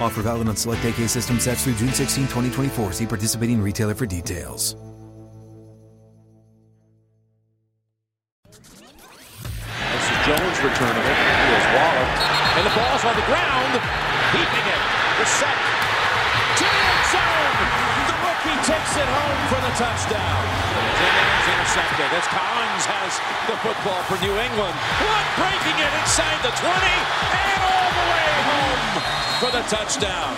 Offer valid on select AK system sets through June 16, 2024. See participating retailer for details. This is Jones returning it. Here's Waller. And the ball's on the ground. Keeping it. The set. Takes it home for the touchdown. Jimmins intercepted as Collins has the football for New England. Blount breaking it inside the 20 and all the way home for the touchdown.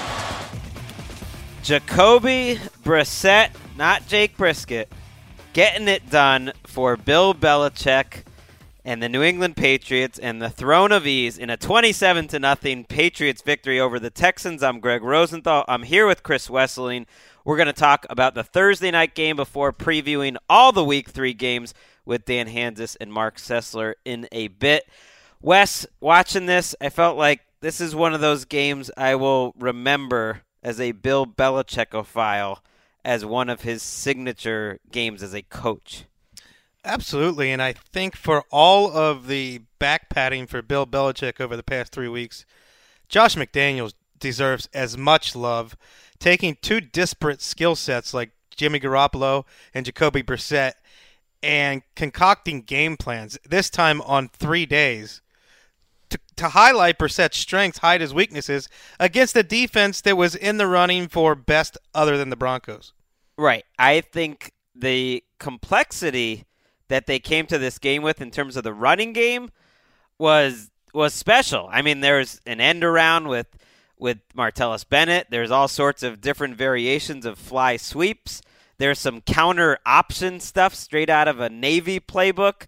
Jacoby Brissett, not Jake Brisket, getting it done for Bill Belichick and the New England Patriots and the throne of ease in a 27 to nothing Patriots victory over the Texans. I'm Greg Rosenthal. I'm here with Chris Wesseling. We're going to talk about the Thursday night game before previewing all the week 3 games with Dan Hanzus and Mark Sessler in a bit. Wes, watching this, I felt like this is one of those games I will remember as a Bill Belichickophile as one of his signature games as a coach. Absolutely, and I think for all of the back patting for Bill Belichick over the past three weeks, Josh McDaniels deserves as much love, taking two disparate skill sets like Jimmy Garoppolo and Jacoby Brissett and concocting game plans, this time on three days, to, to highlight Brissett's strengths, hide his weaknesses against a defense that was in the running for best other than the Broncos. Right. I think the complexity that they came to this game with in terms of the running game was was special. I mean, there's an end around with with Martellus Bennett. There's all sorts of different variations of fly sweeps. There's some counter option stuff straight out of a Navy playbook.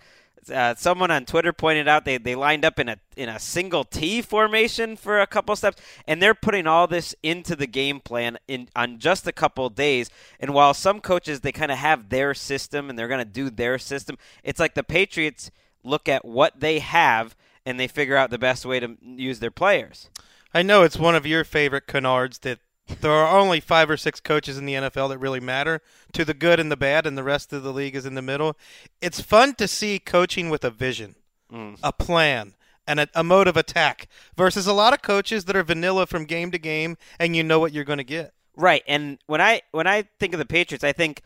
Uh, someone on Twitter pointed out they, they lined up in a in a single T formation for a couple steps, and they're putting all this into the game plan in on just a couple days. And while some coaches they kind of have their system and they're going to do their system, it's like the Patriots look at what they have and they figure out the best way to use their players. I know it's one of your favorite canards that there are only five or six coaches in the NFL that really matter to the good and the bad, and the rest of the league is in the middle. It's fun to see coaching with a vision, Mm. a plan, and a, a mode of attack versus a lot of coaches that are vanilla from game to game, and you know what you're going to get. Right, and when I when I think of the Patriots, I think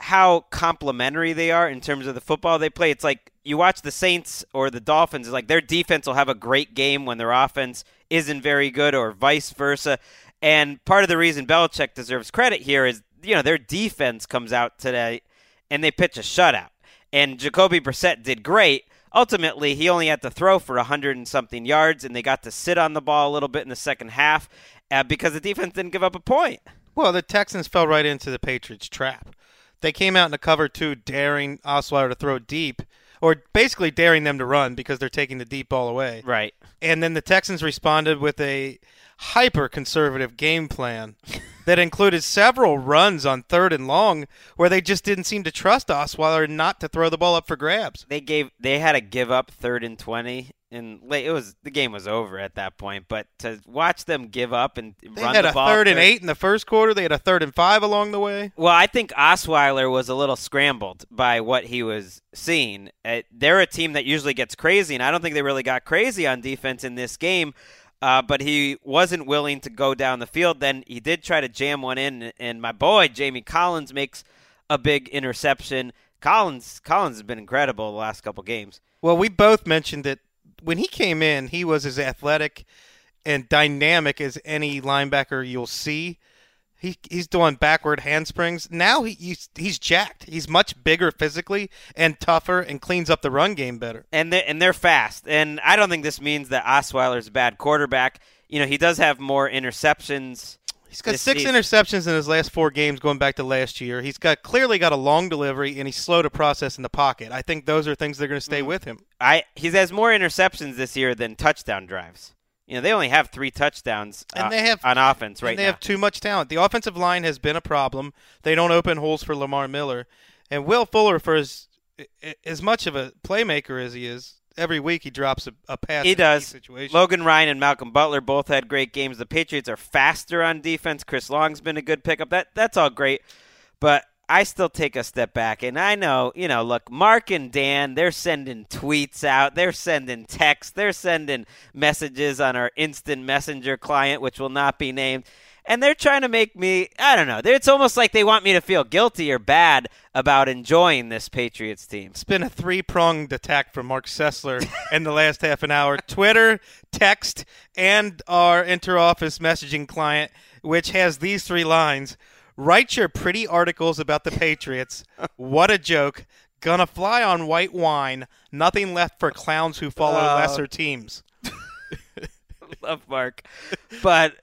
how complementary they are in terms of the football they play. It's like you watch the Saints or the Dolphins, it's like their defense will have a great game when their offense isn't very good, or vice versa. And part of the reason Belichick deserves credit here is you know their defense comes out today and they pitch a shutout. And Jacoby Brissett did great. Ultimately, he only had to throw for 100 and something yards, and they got to sit on the ball a little bit in the second half uh, because the defense didn't give up a point. Well, the Texans fell right into the Patriots' trap. They came out in the cover two, daring Osweiler to throw deep, or basically daring them to run because they're taking the deep ball away. Right. And then the Texans responded with a hyper conservative game plan that included several runs on third and long where they just didn't seem to trust Osweiler not to throw the ball up for grabs. They gave they had to give up third and twenty and late. It was the game was over at that point. But to watch them give up and They run had the a ball third and eight in the first quarter. They had a third and five along the way. Well, I think Osweiler was a little scrambled by what he was seeing. Uh, they're a team that usually gets crazy, and I don't think they really got crazy on defense in this game. Uh, but he wasn't willing to go down the field. Then he did try to jam one in, and my boy Jamie Collins makes a big interception. Collins Collins has been incredible the last couple games. Well, we both mentioned that when he came in, he was as athletic and dynamic as any linebacker you'll see. He he's doing backward handsprings. Now he, he's he's jacked. He's much bigger physically and tougher and cleans up the run game better. and they're, and they're fast. And I don't think this means that Osweiler's a bad quarterback. You know, he does have more interceptions. He's got six season. interceptions in his last four games going back to last year. He's got clearly got a long delivery and he's slow to process in the pocket. I think those are things that are going to stay mm-hmm. with him. I he has more interceptions this year than touchdown drives. You know, they only have three touchdowns And uh, they have- on offense right and they now. have too much talent. The offensive line has been a problem. They don't open holes for Lamar Miller, and Will Fuller, for as as much of a playmaker as he is, every week he drops a, a pass. he in does. Situation. Logan Ryan and Malcolm Butler both had great games. The Patriots are faster on defense. Chris Long's been a good pickup. That that's all great, but I still take a step back, and I know, you know, look, Mark and Dan, they're sending tweets out, they're sending texts, they're sending messages on our instant messenger client, which will not be named. And they're trying to make me, I don't know, it's almost like they want me to feel guilty or bad about enjoying this Patriots team. It's been a three pronged attack from Mark Sessler in the last half an hour. Twitter, text, and our interoffice messaging client, which has these three lines. Write your pretty articles about the Patriots. What a joke. Gonna fly on white wine. Nothing left for clowns who follow Oh. lesser teams. love Mark. But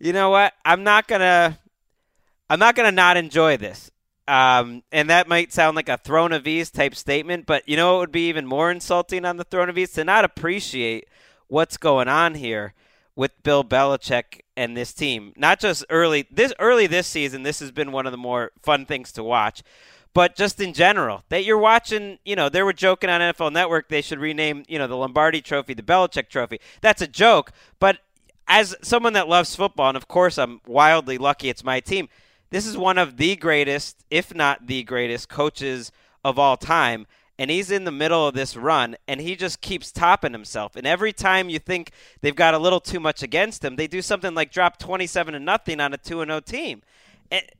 you know what? I'm not gonna I'm not gonna not enjoy this. Um, and that might sound like a throne of ease type statement, but you know what would be even more insulting on the throne of ease to not appreciate what's going on here with Bill Belichick and this team. Not just early this early this season, this has been one of the more fun things to watch. But just in general, that you're watching, you know, they were joking on NFL Network they should rename, you know, the Lombardi Trophy the Belichick Trophy. That's a joke, but as someone that loves football, and of course I'm wildly lucky it's my team, this is one of the greatest, if not the greatest, coaches of all time. And he's in the middle of this run, and he just keeps topping himself. And every time you think they've got a little too much against him, they do something like drop 27 to nothing on a 2 and 0 team.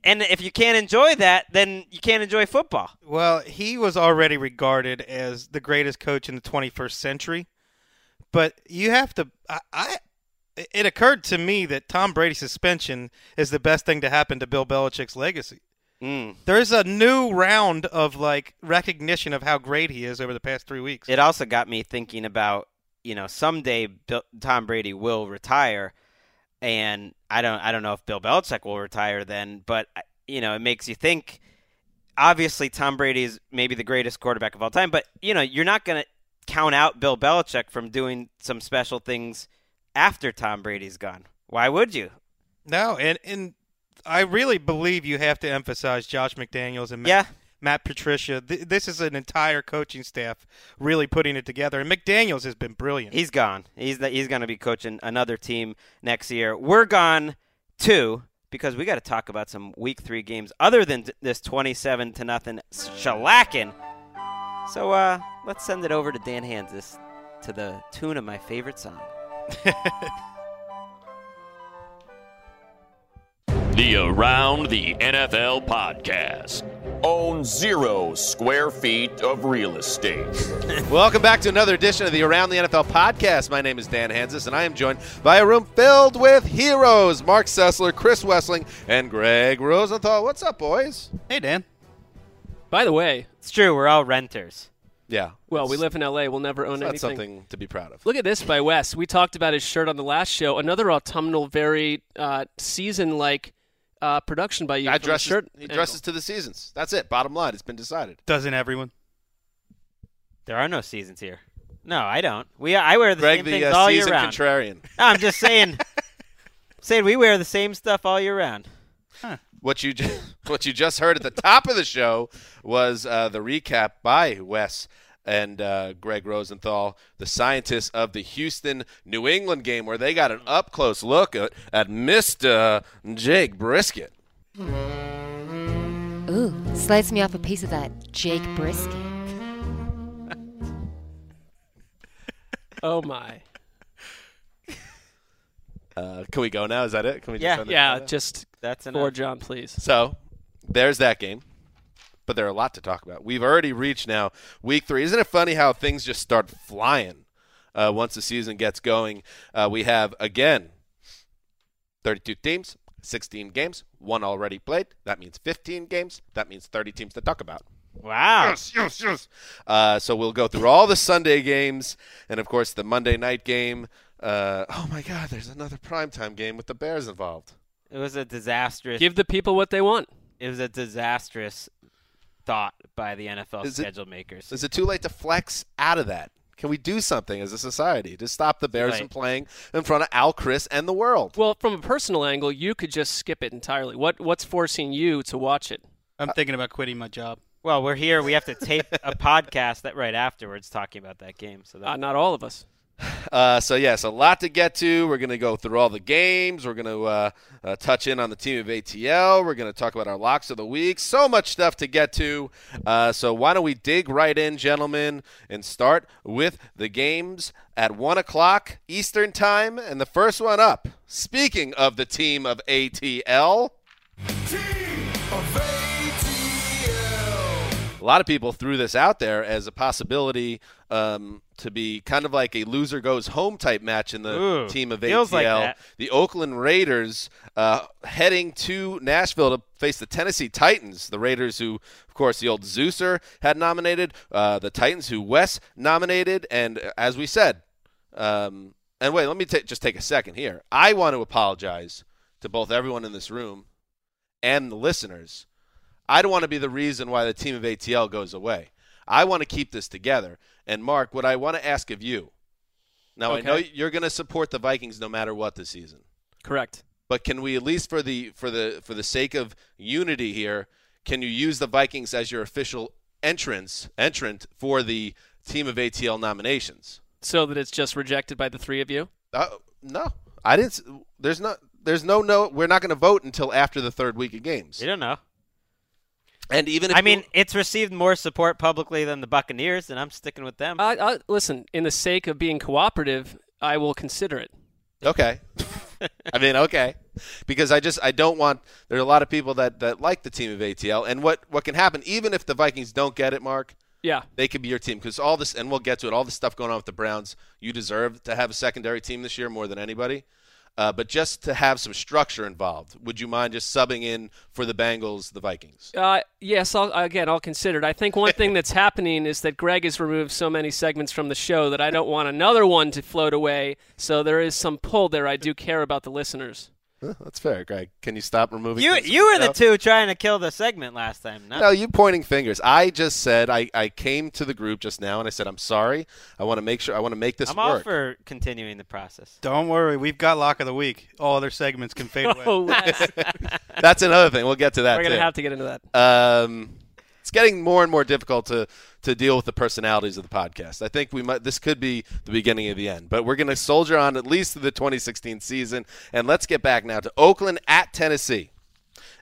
And, if you can't enjoy that, then you can't enjoy football. Well, he was already regarded as the greatest coach in the 21st century. But you have to. I, I it occurred to me that Tom Brady's suspension is the best thing to happen to Bill Belichick's legacy. Mm. There's a new round of like recognition of how great he is over the past three weeks. It also got me thinking about, you know, someday Bill, Tom Brady will retire, and I don't, I don't know if Bill Belichick will retire then, but you know, it makes you think. Obviously, Tom Brady is maybe the greatest quarterback of all time, but you know, you're not going to count out Bill Belichick from doing some special things after Tom Brady's gone. Why would you? no, and and I really believe you have to emphasize Josh McDaniels and Matt, Yeah. Matt Patricia. Th- this is an entire coaching staff really putting it together, and McDaniels has been brilliant. He's gone. He's the, he's going to be coaching another team next year. We're gone too because we got to talk about some week three games other than t- this twenty-seven to nothing shellacking. So uh, let's send it over to Dan Hanzus to the tune of my favorite song. The Around the NFL podcast. own zero square feet of real estate. Welcome back to another edition of the Around the NFL podcast. My name is Dan Hanzus, and I am joined by a room filled with heroes Mark Sessler, Chris Wesseling, and Greg Rosenthal. What's up, boys? Hey, Dan. By the way, It's true. We're all renters. Yeah. well, we live in LA. We'll never own anything. That's anything. something to be proud of. Look at this by Wes. We talked about his shirt on the last show. Another autumnal, very uh, season-like uh, production by you. I from the dresses, shirt he angle. dresses to the seasons. That's it. Bottom line. It's been decided. Doesn't everyone? There are no seasons here. No, I don't. We I wear the Greg, same the things uh, all year round. contrarian. No, I'm just saying. saying we wear the same stuff all year round. what you just, what you just heard at the top of the show was uh, the recap by Wes and uh, Greg Rosenthal, the scientists of the Houston New England game, where they got an up close look at, at Mr. Jake Brisket. Ooh, slice me off a piece of that Jake brisket. Oh my. Uh, can we go now? Is that it? Can we just Yeah. Yeah, just That's for enough. John, please. So there's that game. But there are a lot to talk about. We've already reached now week three. Isn't it funny how things just start flying uh, once the season gets going? Uh, we have, again, 32 teams, 16 games, one already played. That means 15 games. That means 30 teams to talk about. Wow. Yes, yes, yes. Uh, so we'll go through all the Sunday games and, of course, the Monday night game. Uh, oh, my God, there's another primetime game with the Bears involved. It was a disastrous. Give the people what they want. it was a disastrous thought by the NFL Is it- schedule makers. Is it too late to flex out of that? Can we do something as a society to stop the Bears late. from playing in front of Al, Chris, and the world? Well, from a personal angle, you could just skip it entirely. What What's forcing you to watch it? I'm thinking about quitting my job. Well, we're here. We have to tape a podcast that right afterwards talking about that game. So that, Uh, not all of us. Uh, so yes, a lot to get to. We're going to go through all the games. We're going to uh, uh, touch in on the team of ATL. We're going to talk about our locks of the week. So much stuff to get to. Uh, so why don't we dig right in, gentlemen, and start with the games at one o'clock Eastern time, and the first one up. Speaking of the team of ATL. A lot of people threw this out there as a possibility um, to be kind of like a loser goes home type match in the Ooh, team of ATL. like. The Oakland Raiders uh, heading to Nashville to face the Tennessee Titans. The Raiders, who, of course, the old Zeuser had nominated, uh, the Titans, who Wes nominated, and uh, as we said, um, and wait, let me ta- just take a second here. I want to apologize to both everyone in this room and the listeners. I don't want to be the reason why the team of ATL goes away. I want to keep this together. And Mark, what I want to ask of you. Now I know you're going to support the Vikings no matter what this season. Correct. But can we at least for the for the for the sake of unity here, can you use the Vikings as your official entrance entrant for the team of ATL nominations? So that it's just rejected by the three of you. Uh, no. I didn't there's not there's no no we're not going to vote until after the third week of games. you don't know. And even if I mean, it's received more support publicly than the Buccaneers, and I'm sticking with them. I, I, listen, in the sake of being cooperative, I will consider it. Okay. I mean, okay. Because I just I don't want there are a lot of people that that like the team of ATL and what what can happen even if the Vikings don't get it, Mark, Yeah. they could be your team because all this and we'll get to it all the stuff going on with the Browns, you deserve to have a secondary team this year more than anybody. Uh, but just to have some structure involved, would you mind just subbing in for the Bengals, the Vikings? Uh, yes, I'll, again, I'll consider it. I think one thing that's happening is that Greg has removed so many segments from the show that I don't want another one to float away. So there is some pull there. I do care about the listeners. Huh, that's fair, Greg. Can you stop removing? you you were the show? two trying to kill the segment last time. Not No, you pointing fingers. I just said I, I came to the group just now and I said I'm sorry. I want to make sure I want to make this I'm all for continuing the process. Don't worry, we've got lock of the week. All other segments can fade away. Oh, That's another thing. We'll get to that we're gonna too. have to get into that. um, it's getting more and more difficult to to deal with the personalities of the podcast. I think we might this could be the beginning of the end, but we're going to soldier on at least to the 2016 season. And let's get back now to Oakland at Tennessee,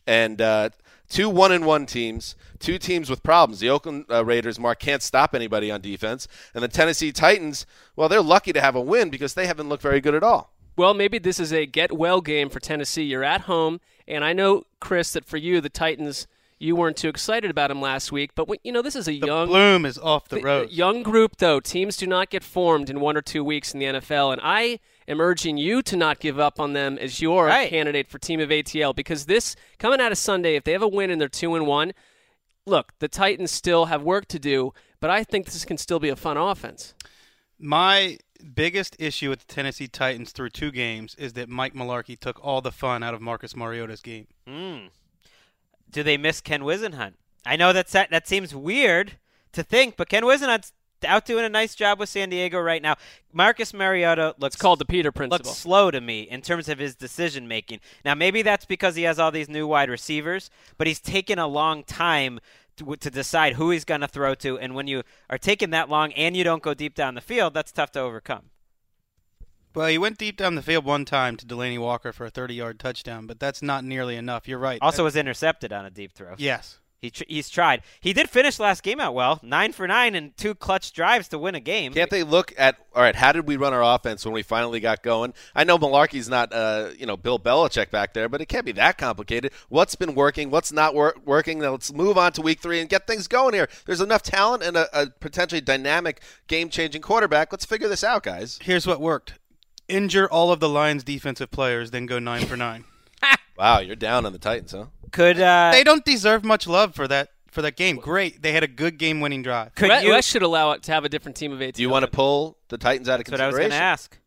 and uh, two one and one teams, two teams with problems. The Oakland uh, Raiders, Mark can't stop anybody on defense, and the Tennessee Titans. Well, they're lucky to have a win because they haven't looked very good at all. Well, maybe this is a get well game for Tennessee. You're at home, and I know, Chris, that for you, the Titans, you weren't too excited about him last week. But when, you know, this is a the young bloom is off the The- road. Young group, though. Teams do not get formed in one or two weeks in the NFL, and I am urging you to not give up on them as your Right. candidate for team of ATL because this coming out of Sunday, if they have a win and they're two and one, look, the Titans still have work to do, but I think this can still be a fun offense. My biggest issue with the Tennessee Titans through two games is that Mike Mularkey took all the fun out of Marcus Mariota's game. Mm. Do they miss Ken Whisenhunt? I know that, that seems weird to think, but Ken Whisenhunt's out doing a nice job with San Diego right now. Marcus Mariota looks It's called the Peter principle. looks slow to me in terms of his decision making. Now maybe that's because he has all these new wide receivers, but he's taken a long time to, to decide who he's going to throw to. And when you are taking that long and you don't go deep down the field, that's tough to overcome. Well, he went deep down the field one time to Delanie Walker for a 30-yard touchdown, but that's not nearly enough. You're right. Also was intercepted on a deep throw. yes. He tr- he's tried. He did finish last game out well, nine for nine and two clutch drives to win a game. Can't they look at all right? How did we run our offense when we finally got going? I know Mularkey's not, uh, you know, Bill Belichick back there, but it can't be that complicated. What's been working? What's not wor- working? Now let's move on to week three and get things going here. There's enough talent and a, a potentially dynamic, game-changing quarterback. Let's figure this out, guys. Here's what worked: injure all of the Lions' defensive players, then go nine for nine. Wow, you're down on the Titans, huh? Could uh, they don't deserve much love for that for that game. Great, they had a good game-winning drive. could West, you? West should allow it to have a different team of ATL. Do you want to pull the Titans out of That's what I was going to ask.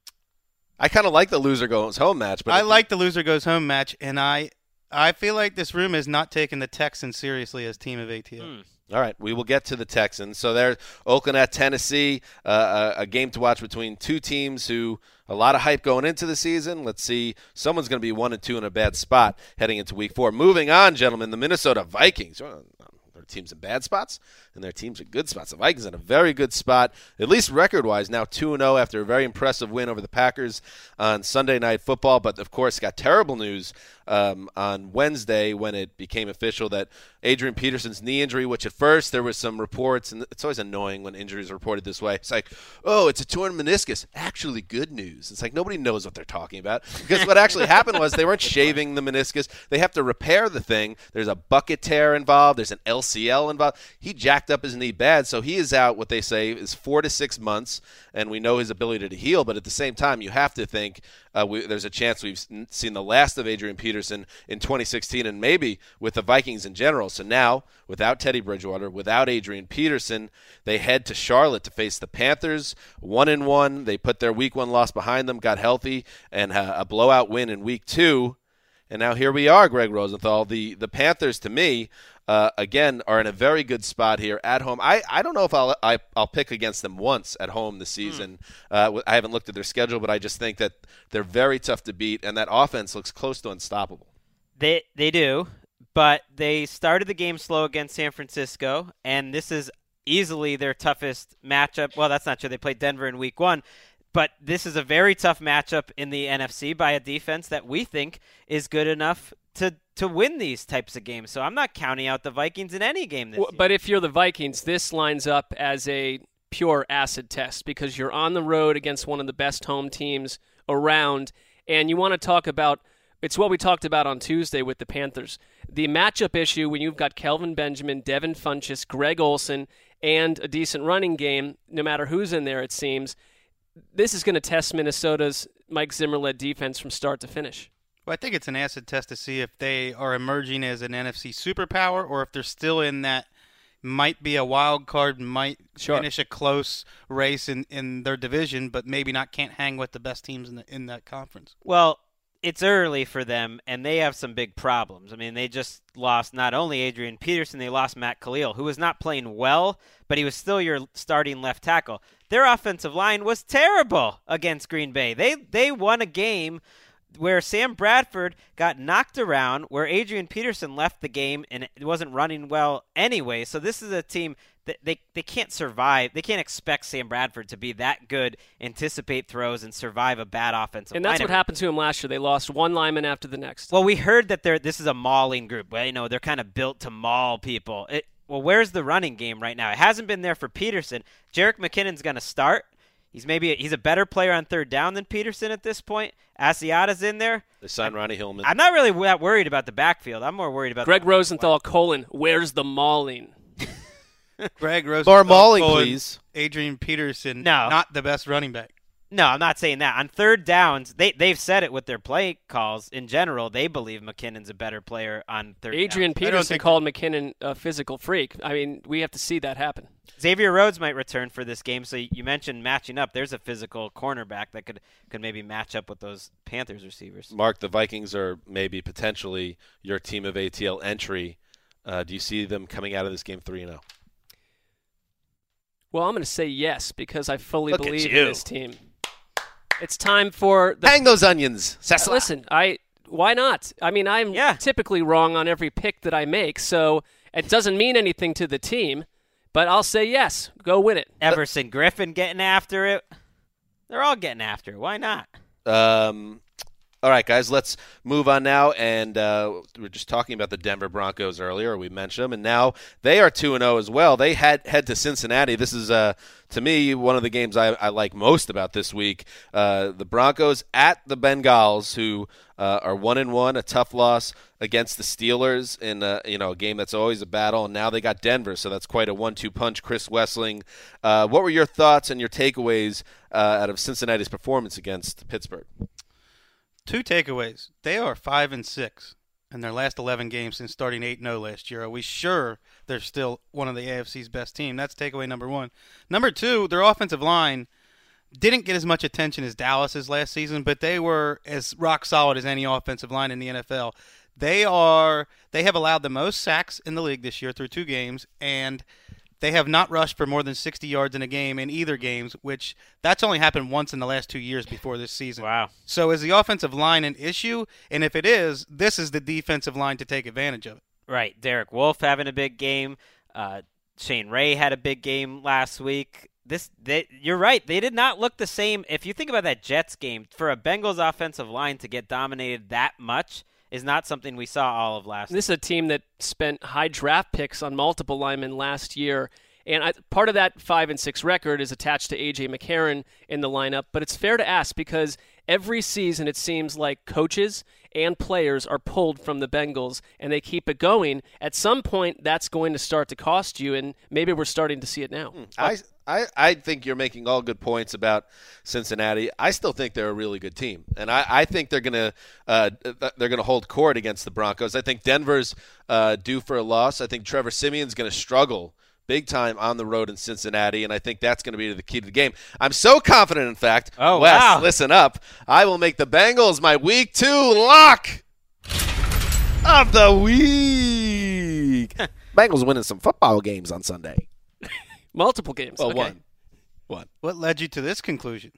I kind of like the loser goes home match, but I if- like the loser goes home match, and I I feel like this room is not taking the Texans seriously as team of ATL. All right, we will get to the Texans. So they're Oakland at Tennessee, uh, a, a game to watch between two teams who a lot of hype going into the season. Let's see, someone's going to be one and two in a bad spot heading into Week Four. Moving on, gentlemen, the Minnesota Vikings. Their teams in bad spots, and their teams in good spots. The Vikings in a very good spot, at least record-wise, now two and zero after a very impressive win over the Packers on Sunday Night Football. But of course, got terrible news um, on Wednesday when it became official that Adrian Peterson's knee injury, which at first there was some reports, and it's always annoying when injuries are reported this way. It's like, oh, it's a torn meniscus. Actually, good news. It's like nobody knows what they're talking about because what actually happened was they weren't shaving the meniscus. They have to repair the thing. There's a bucket tear involved. There's an LCL involved. He jacked up his knee bad, so he is out. What they say is four to six months, and we know his ability to heal. But at the same time, you have to think uh, we, there's a chance we've seen the last of Adrian Peterson in 2016, and maybe with the Vikings in general. So now, without Teddy Bridgewater, without Adrian Peterson, they head to Charlotte to face the Panthers. One and one, they put their Week One loss behind them, got healthy, and a blowout win in Week Two. And now here we are, Greg Rosenthal. The the Panthers, to me, uh, again, are in a very good spot here at home. I, I don't know if I'll I, I'll pick against them once at home this season. Uh, I haven't looked at their schedule, but I just think that they're very tough to beat, and that offense looks close to unstoppable. They they do, but they started the game slow against San Francisco, and this is easily their toughest matchup. Well, that's not true. They played Denver in Week One, but this is a very tough matchup in the NFC by a defense that we think is good enough to to win these types of games. So I'm not counting out the Vikings in any game this Well, year. But if you're the Vikings, this lines up as a pure acid test because you're on the road against one of the best home teams around, and you want to talk about. It's what we talked about on Tuesday with the Panthers. The matchup issue when you've got Kelvin Benjamin, Devin Funchess, Greg Olsen, and a decent running game, no matter who's in there, it seems. This is going to test Minnesota's Mike Zimmer led defense from start to finish. Well, I think it's an acid test to see if they are emerging as an NFC superpower or if they're still in that might be a wild card, might Sure. finish a close race in, in their division, but maybe not can't hang with the best teams in the, in that conference. Well, it's early for them, and they have some big problems. I mean, they just lost not only Adrian Peterson, they lost Matt Kalil, who was not playing well, but he was still your starting left tackle. Their offensive line was terrible against Green Bay. They they won a game where Sam Bradford got knocked around, where Adrian Peterson left the game and it wasn't running well anyway. So this is a team that they, they can't survive. They can't expect Sam Bradford to be that good, anticipate throws, and survive a bad offensive And that's line. what happened to him last year. They lost one lineman after the next. Well, we heard that they're this is a mauling group. Well, you know, they're kind of built to maul people. It, well, where's the running game right now? It hasn't been there for Peterson. Jerick McKinnon's going to start. He's maybe a, he's a better player on third down than Peterson at this point. Asiata's in there. They signed Ronnie Hillman. I'm not really that worried about the backfield. I'm more worried about Greg Rosenthal, colon, where's the mauling? Greg Rosenthal, More mauling, colon, please. Adrian Peterson, No. not the best running back. No, I'm not saying that. On third downs, they they've said it with their play calls in general. They believe McKinnon's a better player on third. Adrian downs. Peterson think- called McKinnon a physical freak. I mean, we have to see that happen. Xavier Rhodes might return for this game. So you mentioned matching up. There's a physical cornerback that could could maybe match up with those Panthers receivers. Mark, the Vikings are maybe potentially your team of ATL entry. Uh, do you see them coming out of this game three and oh? zero? Well, I'm going to say yes because I fully Look believe in this team. It's time for the Hang those onions, Cecil. Listen, I why not? I mean, I'm typically wrong on every pick that I make, so it doesn't mean anything to the team. But I'll say yes. Go win it. Everson Griffen getting after it. They're all getting after it. Why not? Um, all right, guys, let's move on now. And uh, we were just talking about the Denver Broncos earlier. We mentioned them, and now they are two and zero as well. They had head to Cincinnati. This is, uh, to me, one of the games I, I like most about this week. Uh, the Broncos at the Bengals, who uh, are one and one, a tough loss against the Steelers in uh, you know a game that's always a battle. And now they got Denver, so that's quite a one-two punch. Chris Wesseling, uh, what were your thoughts and your takeaways out of Cincinnati's performance against Pittsburgh? Two takeaways. They are five and six in their last eleven games since starting eight 0 last year. Are we sure they're still one of the AFC's best team? That's takeaway number one. Number two, their offensive line didn't get as much attention as Dallas's last season, but they were as rock solid as any offensive line in the NFL. They are they have allowed the most sacks in the league this year through two games and they have not rushed for more than 60 yards in a game in either games, which that's only happened once in the last 2 years before this season. Wow. So is the offensive line an issue? And if it is, this is the defensive line to take advantage of it. Right. Derek Wolfe having a big game. Uh, Shane Ray had a big game last week. This, they, you're right. They did not look the same. If you think about that Jets game, for a Bengals offensive line to get dominated that much is not something we saw all of last. This is a team that spent high draft picks on multiple linemen last year. And I, part of that five and six record is attached to AJ McCarron in the lineup. But it's fair to ask because every season it seems like coaches and players are pulled from the Bengals and they keep it going. At some point, that's going to start to cost you, and maybe we're starting to see it now. I, I, I think you're making all good points about Cincinnati. I still think they're a really good team, and I, I think they're gonna uh, they're gonna hold court against the Broncos. I think Denver's uh, due for a loss. I think Trevor Siemian's gonna struggle big time on the road in Cincinnati, and I think that's going to be the key to the game. I'm so confident, in fact. Oh, Wes, wow. listen up. I will make the Bengals my week two lock of the week. Bengals winning some football games on Sunday. Multiple games. Well, okay. one. One. What led you to this conclusion?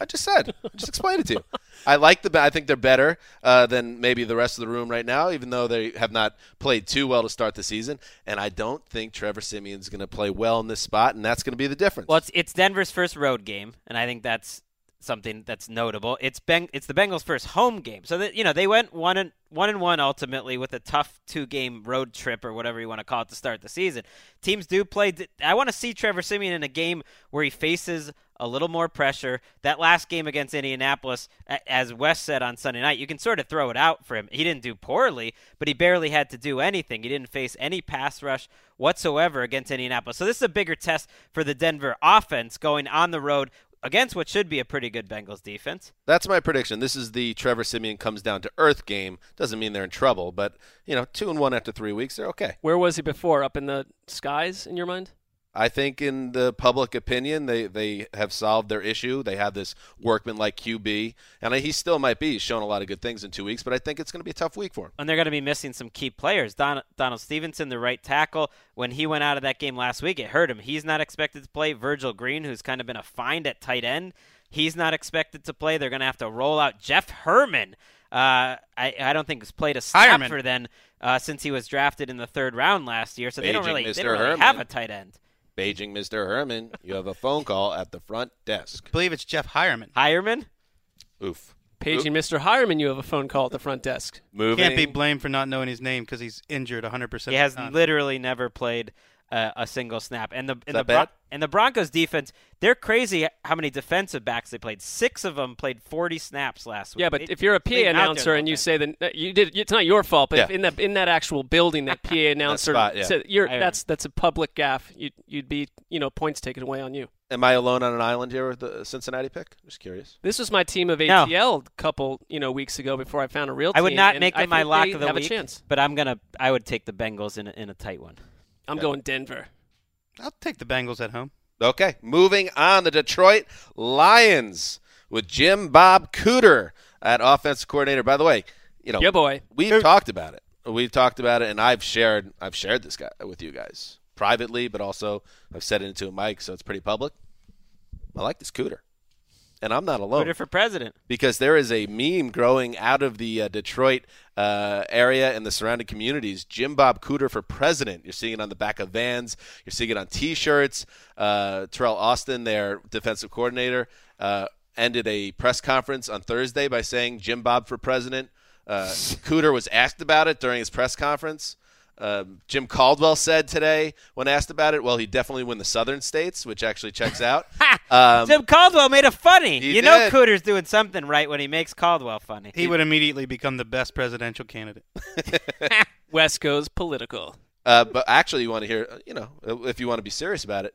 I just said. I just explained it to you. I like the. I think they're better uh, than maybe the rest of the room right now, even though they have not played too well to start the season. And I don't think Trevor Siemian's going to play well in this spot, and that's going to be the difference. Well, it's, it's Denver's first road game, and I think that's something that's notable. It's ben, it's the Bengals' first home game, so that you know they went one and one and one ultimately with a tough two game road trip or whatever you want to call it to start the season. Teams do play. I want to see Trevor Siemian in a game where he faces a little more pressure. That last game against Indianapolis, as Wes said on Sunday night, you can sort of throw it out for him. He didn't do poorly, but he barely had to do anything. He didn't face any pass rush whatsoever against Indianapolis. So this is a bigger test for the Denver offense going on the road against what should be a pretty good Bengals defense. That's my prediction. This is the Trevor Siemian comes down to earth game. Doesn't mean they're in trouble, but you know, two and one after three weeks, they're okay. Where was he before? Up in the skies, in your mind? I think in the public opinion, they, they have solved their issue. They have this workman like QB, and he still might be. He's shown a lot of good things in two weeks, but I think it's going to be a tough week for him. And they're going to be missing some key players. Don, Donald Stephenson, the right tackle, when he went out of that game last week, it hurt him. He's not expected to play. Virgil Green, who's kind of been a find at tight end, he's not expected to play. They're going to have to roll out Jeff Herman. Uh, I, I don't think he's played a snap Hireman. for them uh, since he was drafted in the third round last year. So they don't Aging really, they don't really Herman. have a tight end. Beijing Mr. Herman, you have a phone call at the front desk. I believe it's Jeff Hireman. Hireman? Oof. Paging Mr. Hireman, you have a phone call at the front desk. Moving. Can't be blamed for not knowing his name because he's injured 100%. He has of the time. literally never played uh, a single snap. And the and the that bad? And the Broncos defense, they're crazy how many defensive backs they played. Six of them played 40 snaps last week. Yeah, but They- if you're a PA them out there announcer and you whole say that you did, it's not your fault. But if Yeah. in that in that actual building, that PA announcer, spot, yeah. said, you're, I- that's that's a public gaffe. You'd you'd be you know points taken away on you. Am I alone on an island here with the Cincinnati pick? Just curious. This was my team of No. ATL a couple you know weeks ago before I found a real. Team, I would not make them my think lock of the have week, a chance. but I'm gonna. I would take the Bengals in a, in a tight one. I'm going Denver. I'll take the Bengals at home. Okay, moving on. The Detroit Lions with Jim Bob Cooter at offensive coordinator. By the way, you know, Yeah, boy. we've talked about it. We've talked about it, and I've shared I've shared this guy with you guys. privately, but also I've said it into a mic, so it's pretty public. I like this Cooter, and I'm not alone. Cooter for president. because there is a meme growing out of the uh, Detroit uh, area and the surrounding communities. Jim Bob Cooter for president. You're seeing it on the back of vans. You're seeing it on T-shirts. Uh, Teryl Austin, their defensive coordinator, uh, ended a press conference on Thursday by saying Jim Bob for president. Uh, Cooter was asked about it during his press conference. Um, Jim Caldwell said today, when asked about it, well, he definitely win the Southern states, which actually checks out. Um, Jim Caldwell made it funny. he You know did. Cooter's doing something right when he makes Caldwell funny. He would immediately become the best presidential candidate. West goes political. Uh, but actually, you want to hear, uh, you know, if you want to be serious about it,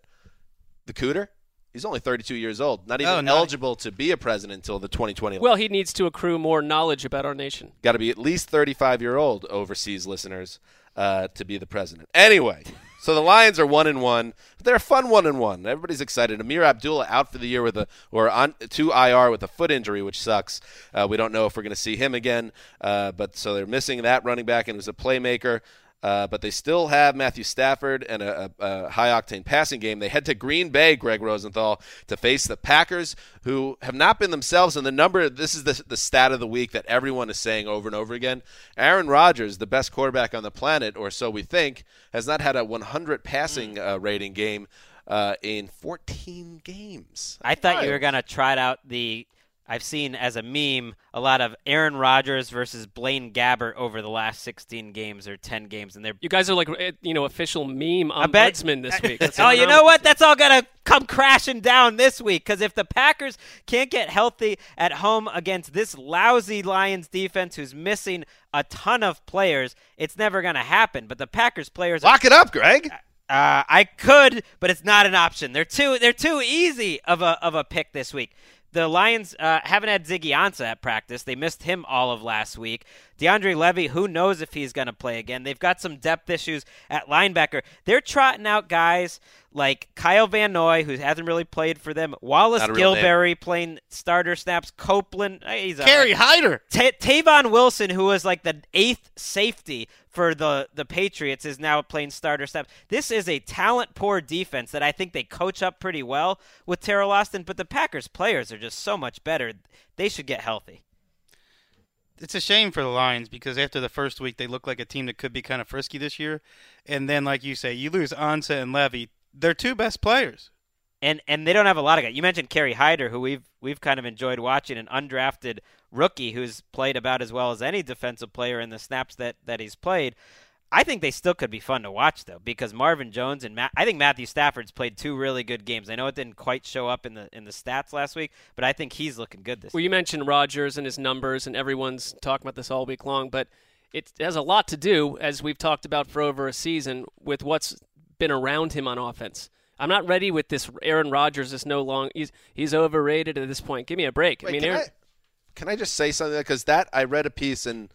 the Cooter, he's only 32 years old, not even Oh, not- eligible to be a president until the 2020 Well, he needs to accrue more knowledge about our nation. Got to be at least 35 year old overseas listeners uh, to be the president. Anyway, so the Lions are one and one. They're a fun one and one. Everybody's excited. Ameer Abdullah out for the year with a or on to IR with a foot injury, which sucks. Uh, we don't know if we're going to see him again. Uh, but so they're missing that running back, and was a playmaker. Uh, but they still have Matthew Stafford and a, a, a high octane passing game. They head to Green Bay, Greg Rosenthal, to face the Packers, who have not been themselves. And the number, this is the, the stat of the week that everyone is saying over and over again. Aaron Rodgers, the best quarterback on the planet, or so we think, has not had a 100 passing uh, rating game uh, in 14 games. I thought you were gonna trot out the. I've seen as a meme a lot of Aaron Rodgers versus Blaine Gabbert over the last 16 games or 10 games, and they're. You guys are like, eh, you know, official meme I bet- ombudsman this week. That's oh, you know what? That's all gonna come crashing down this week because if the Packers can't get healthy at home against this lousy Lions defense, who's missing a ton of players, it's never gonna happen. But the Packers players Lock it up, Greg. Uh, I could, but it's not an option. They're too they're too easy of a of a pick this week. The Lions uh, haven't had Ziggy Ansah at practice. They missed him all of last week. DeAndre Levy, who knows if he's going to play again? They've got some depth issues at linebacker. They're trotting out guys like Kyle Van Noy, who hasn't really played for them. Wallace Not a real name. Gilberry playing starter snaps. Copeland, eh, he's all Kerry. Hyder. Ta- Tavon Wilson, who was like the eighth safety for the, the Patriots, is now playing starter snaps. This is a talent poor defense that I think they coach up pretty well with Teryl Austin, but the Packers players are just so much better. They should get healthy. It's a shame for the Lions because after the first week they look like a team that could be kind of frisky this year, and then like you say, you lose Ansah and Levy, their two best players. And and they don't have a lot of guys. You mentioned Kerry Hyder, who we've we've kind of enjoyed watching, an undrafted rookie who's played about as well as any defensive player in the snaps that, that he's played. I think they still could be fun to watch though, because Marvin Jones and Matt, I think Matthew Stafford's played two really good games. I know it didn't quite show up in the in the stats last week, but I think he's looking good this. Week. Well, you mentioned Rodgers and his numbers, and everyone's talking about this all week long, but it has a lot to do, as we've talked about for over a season, with what's been around him on offense. I'm not ready with this Aaron Rodgers is no long he's he's overrated at this point. Give me a break. Wait, I mean, can, Aaron, I, can I just say something? Because that I read a piece in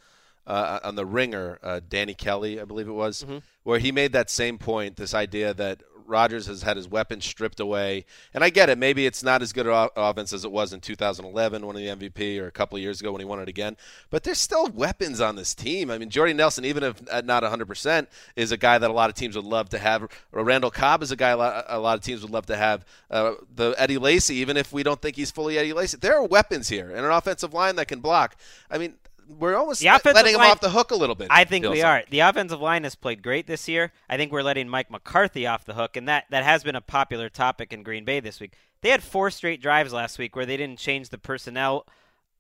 uh, on the Ringer, uh, Danny Kelly, I believe it was, Mm-hmm. where he made that same point. This idea that Rodgers has had his weapons stripped away, and I get it. Maybe it's not as good an offense as it was in 2011 when he MVP, or a couple years ago when he won it again. But there's still weapons on this team. I mean, Jordy Nelson, even if uh, not 100 percent, is a guy that a lot of teams would love to have. Randall Cobb is a guy a lot, a lot of teams would love to have. Uh, the Eddie Lacy, even if we don't think he's fully Eddie Lacy, there are weapons here and an offensive line that can block. I mean, we're almost The letting him line- off the hook a little bit. I think we like. are. The offensive line has played great this year. I think we're letting Mike McCarthy off the hook, and that, that has been a popular topic in Green Bay this week. They had four straight drives last week where they didn't change the personnel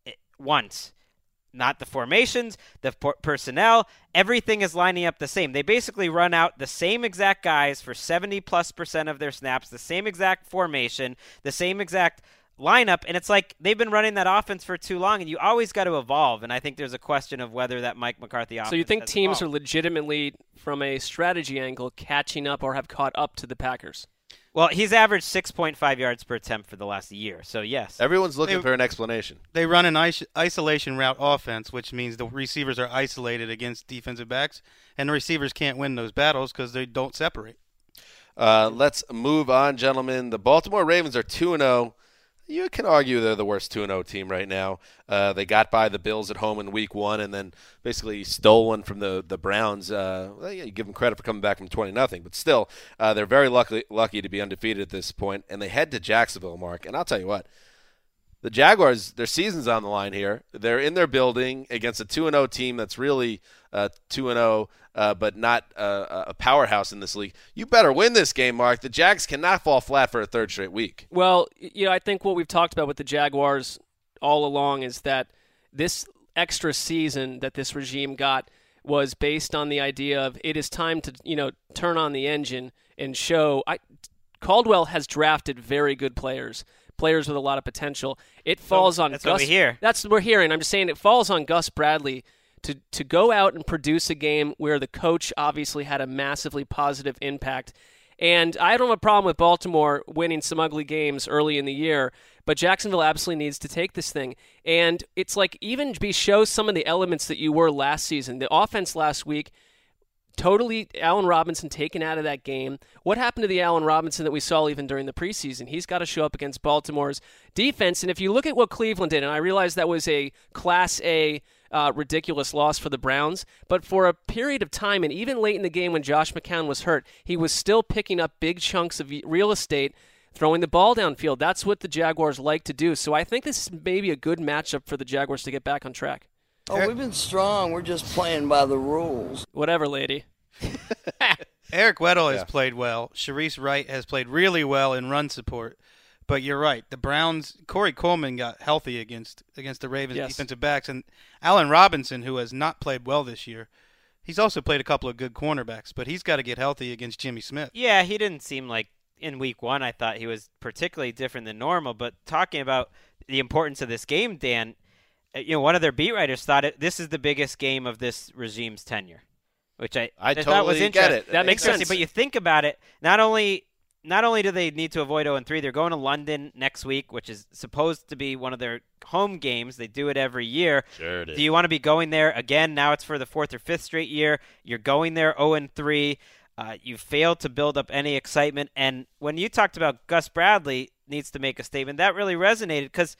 eh, once. Not the formations, the por- personnel, everything is lining up the same. They basically run out the same exact guys for 70 plus percent of their snaps, the same exact formation, the same exact lineup and it's like they've been running that offense for too long and you always got to evolve and I think there's a question of whether that Mike McCarthy offense so you think has teams are legitimately, from a strategy angle, catching up or have caught up to the Packers? Well, he's averaged 6.5 yards per attempt for the last year. So yes. Everyone's looking They- for an explanation. They run an is- isolation route offense, which means the receivers are isolated against defensive backs, and the receivers can't win those battles because they don't separate. Uh, let's move on, gentlemen. The Baltimore Ravens are two and zero. You can argue they're the worst 2 0 team right now. Uh, they got by the Bills at home in week one and then basically stole one from the, the Browns. Uh, well, yeah, you give them credit for coming back from 20 nothing, but still, uh, they're very lucky, lucky to be undefeated at this point. and they head to Jacksonville, Mark. And I'll tell you what, the Jaguars, their season's on the line here. They're in their building against a 2 0 team that's really uh, 2 0, uh, but not uh, a powerhouse in this league. You better win this game, Mark. The Jags cannot fall flat for a third straight week. Well, you know, I think what we've talked about with the Jaguars all along is that this extra season that this regime got was based on the idea of it is time to, you know, turn on the engine and show. I, Caldwell has drafted very good players players with a lot of potential. It falls on that's Gus. what we hear. That's what we're hearing. I'm just saying it falls on Gus Bradley to to go out and produce a game where the coach obviously had a massively positive impact. And I don't have a problem with Baltimore winning some ugly games early in the year, but Jacksonville absolutely needs to take this thing. And it's like even be show some of the elements that you were last season. The offense last week totally Allen Robinson taken out of that game. What happened to the Allen Robinson that we saw even during the preseason? He's got to show up against Baltimore's defense. And if you look at what Cleveland did, and I realize that was a Class A. Uh, ridiculous loss for the Browns, but for a period of time, and even late in the game when Josh McCown was hurt, he was still picking up big chunks of real estate, throwing the ball downfield. That's what the Jaguars like to do. So I think this is maybe a good matchup for the Jaguars to get back on track. Oh, we've been strong. We're just playing by the rules. Whatever, lady. Eric Weddle has Yeah. played well. Shareece Wright has played really well in run support. But you're right. The Browns, Corey Coleman got healthy against against the Ravens Yes. defensive backs, and Allen Robinson, who has not played well this year, he's also played a couple of good cornerbacks, but he's got to get healthy against Jimmy Smith. Yeah, he didn't seem like in week one. I thought he was particularly different than normal. But talking about the importance of this game, Dan, uh, you know, one of their beat writers thought it, this is the biggest game of this regime's tenure, which I I thought was totally get interesting. it. That makes sense. But you think about it, not only not only do they need to avoid 0 3, they're going to London next week, which is supposed to be one of their home games. They do it every year. Sure Do you want to be going there again? Now it's for the fourth or fifth straight year. You're going there 0 3. Uh, you failed to build up any excitement. And when you talked about Gus Bradley needs to make a statement, that really resonated because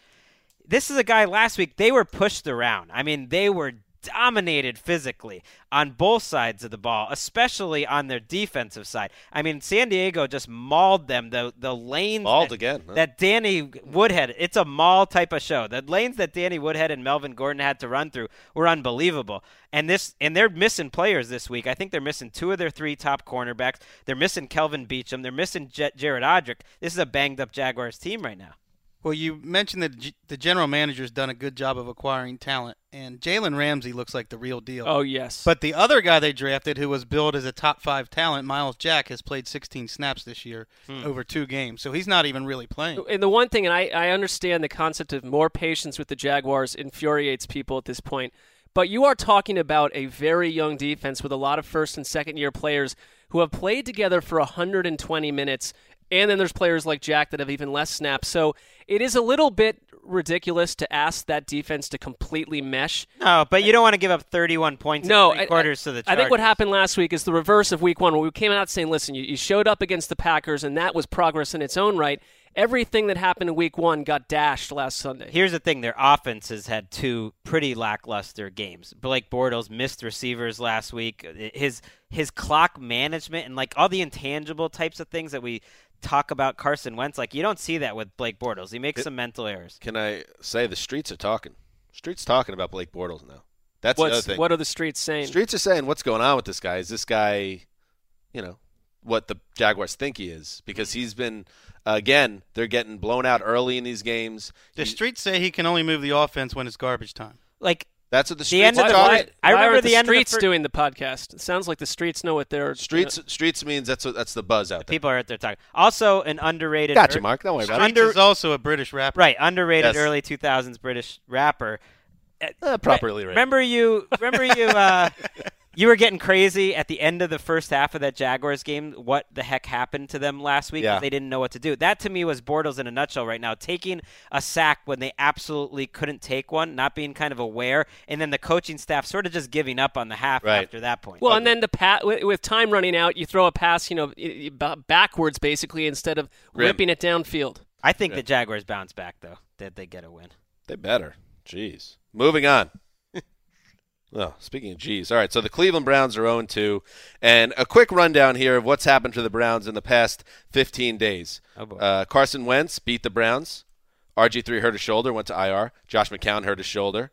this is a guy last week, they were pushed around. I mean, they were dominated physically on both sides of the ball, especially on their defensive side. I mean, San Diego just mauled them. The the lanes Mauled that, again, huh? that Danny Woodhead. It's a maul type of show. The lanes that Danny Woodhead and Melvin Gordon had to run through were unbelievable. And this and they're missing players this week. I think they're missing two of their three top cornerbacks. They're missing Kelvin Beecham. They're missing J- Jared Odrick. This is a banged up Jaguars team right now. Well, you mentioned that G- the general manager's done a good job of acquiring talent, and Jalen Ramsey looks like the real deal. Oh yes. But the other guy they drafted, who was billed as a top five talent, Myles Jack, has played 16 snaps this year hmm. over two games, so he's not even really playing. And the one thing, and I, I understand the concept of more patience with the Jaguars infuriates people at this point, but you are talking about a very young defense with a lot of first and second year players who have played together for 120 minutes. And then there's players like Jack that have even less snaps. So it is a little bit ridiculous to ask that defense to completely mesh. No, but you don't want to give up 31 points No, in three I- quarters to the I think what happened last week is the reverse of week one, where we came out saying, listen, you, you showed up against the Packers, and that was progress in its own right. Everything that happened in week one got dashed last Sunday. Here's the thing: their offense has had two pretty lackluster games. Blake Bortles missed receivers last week. His his clock management and like all the intangible types of things that we talk about Carson Wentz, like you don't see that with Blake Bortles. He makes It- some mental errors. Can I say the streets are talking? Streets talking about Blake Bortles now. That's the other thing. what are the streets saying? Streets are saying what's going on with this guy. Is this guy, you know, what the Jaguars think he is? Because mm-hmm. he's been, again, they're getting blown out early in these games. The He- streets say he can only move the offense when it's garbage time. Like that's what the the streets end of the talking. first- I remember aren't the the end of the streets fir- doing the podcast. It sounds like the streets know what they're Streets streets means that's what that's the buzz out there. people are out there talking. Also, an underrated. Gotcha, Mark. Don't worry about it. Streets it. is also a British rapper. Right, underrated Yes. early 2000s British rapper. Uh, properly rated. Remember you? Remember you? Uh, you were getting crazy at the end of the first half of that Jaguars game. What the heck happened to them last week? Yeah. They didn't know what to do. That to me was Bortles in a nutshell right now. Taking a sack when they absolutely couldn't take one, not being kind of aware, and then the coaching staff sort of just giving up on the half Right. after that point. well, and then the pa- with, with time running out, you throw a pass, you know, i- i- ba- backwards basically instead of Rim. ripping it downfield. I think Yeah. the Jaguars bounce back though. That they get a win. They better. Jeez. Moving on. Well, speaking of G's, all right. So the Cleveland Browns are 0 2. And a quick rundown here of what's happened to the Browns in the past 15 days. Oh. Uh, Carson Wentz beat the Browns. RG3 hurt his shoulder, went to IR. Josh McCown hurt his shoulder.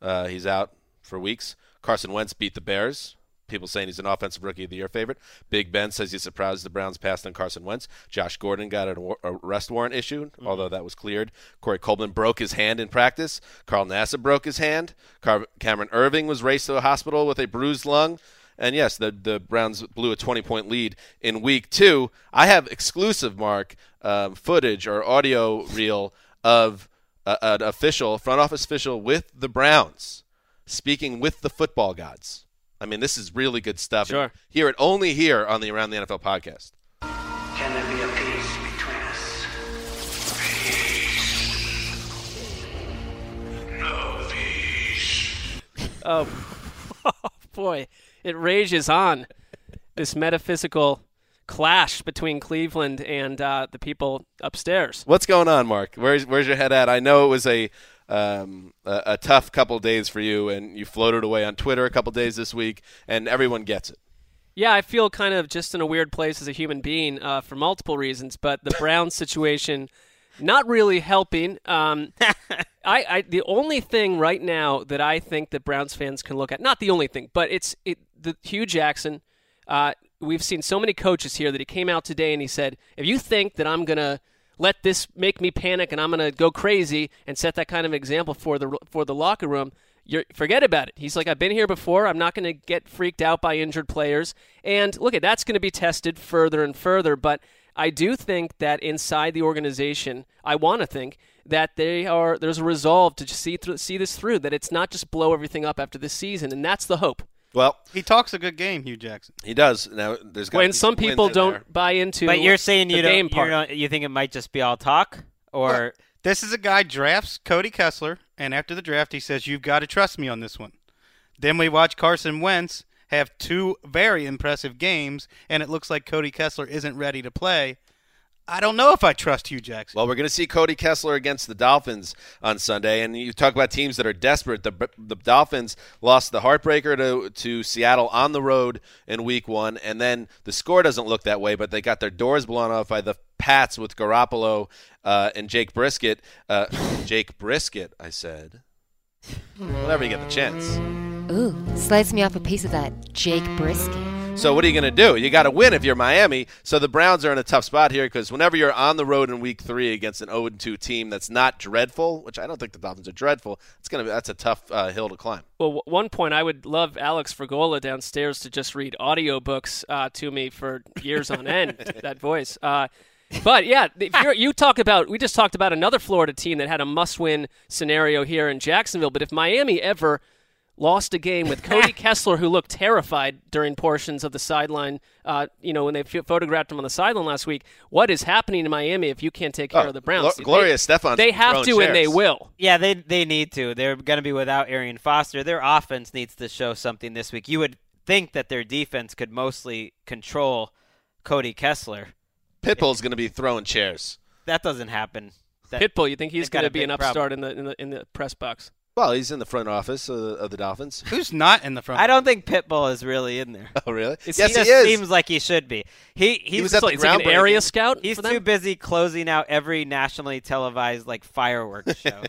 Uh, he's out for weeks. Carson Wentz beat the Bears. People saying he's an offensive rookie of the year favorite. Big Ben says he's surprised the Browns passed on Carson Wentz. Josh Gordon got an arrest warrant issued, although that was cleared. Corey Coleman broke his hand in practice. Carl Nassib broke his hand. Car- Cameron Erving was raced to the hospital with a bruised lung. And yes, the the Browns blew a 20 point lead in week two. I have exclusive, Mark, um, footage or audio reel of uh, an official, front office official with the Browns speaking with the football gods. I mean, this is really good stuff. Sure. Hear it only here on the Around the NFL podcast. Can there be a peace between us? No peace. Oh, boy, it rages on this metaphysical clash between Cleveland and uh, the people upstairs. What's going on, Mark? Where's where's your head at? I know it was a um, a, a tough couple days for you, and you floated away on Twitter a couple days this week, and everyone gets it. Yeah, I feel kind of just in a weird place as a human being uh, for multiple reasons, but the Browns situation not really helping. Um, I, I the only thing right now that I think that Browns fans can look at, not the only thing, but it's it, the Hue Jackson. Uh, we've seen so many coaches here that he came out today and he said, if you think that I'm gonna let this make me panic and I'm gonna go crazy and set that kind of example for the for the locker room, you're, forget about it. He's like, I've been here before. I'm not going to get freaked out by injured players. And look, at that's going to be tested further and further. But I do think that inside the organization, I want to think that they are there's a resolve to see through, see this through. That it's not just blow everything up after this season, and that's the hope. Well, he talks a good game, Hue Jackson. He does. Now there's gotta When be some people in don't there. buy into, But you're saying you don't, you don't you think it might just be all talk or This is a guy drafts Cody Kessler, and after the draft, he says, "You've got to trust me on this one." Then we watch Carson Wentz have two very impressive games, and it looks like Cody Kessler isn't ready to play. I don't know if I trust Hue Jackson. Well, we're going to see Cody Kessler against the Dolphins on Sunday, and you talk about teams that are desperate. The the Dolphins lost the heartbreaker to to Seattle on the road in Week One, and then the score doesn't look that way, but they got their doors blown off by the Pats with Garoppolo uh, and Jake Brisket. Uh, Jake Brisket, I said. Whenever you get the chance. Ooh, slice me off a piece of that Jake Brisket. So what are you going to do? You got to win if you're Miami. So the Browns are in a tough spot here because whenever you're on the road in Week Three against an 0-2 team that's not dreadful, which I don't think the Dolphins are dreadful, it's gonna be that's a tough uh, hill to climb. Well, w- one point I would love Alex Fergola downstairs to just read audiobooks uh, to me for years on end. that voice. Uh, but yeah, if you're, you talk about. We just talked about another Florida team that had a must-win scenario here in Jacksonville. But if Miami ever lost a game with Cody Kessler, who looked terrified during portions of the sideline, uh, you know, when they f- photographed him on the sideline last week, what is happening in Miami if you can't take care Oh, of the Browns? Glo- Gloria They- Stefan's They have throwing to, and they will. Yeah, they they need to. They're going to be without Arian Foster. Their offense needs to show something this week. You would think that their defense could mostly control Cody Kessler. Pitbull's going to be throwing chairs. That doesn't happen. That, Pitbull, you think he's they've got going to be an big problem. upstart in the, in the in the press box? Well, he's in the front office of the, of the Dolphins. Who's not in the front? I don't think Pitbull is really in there. Oh, really? It's- yes, he just is. seems like he should be. He he's He was at the It's like an area scout. He's too busy closing out every nationally televised like fireworks show.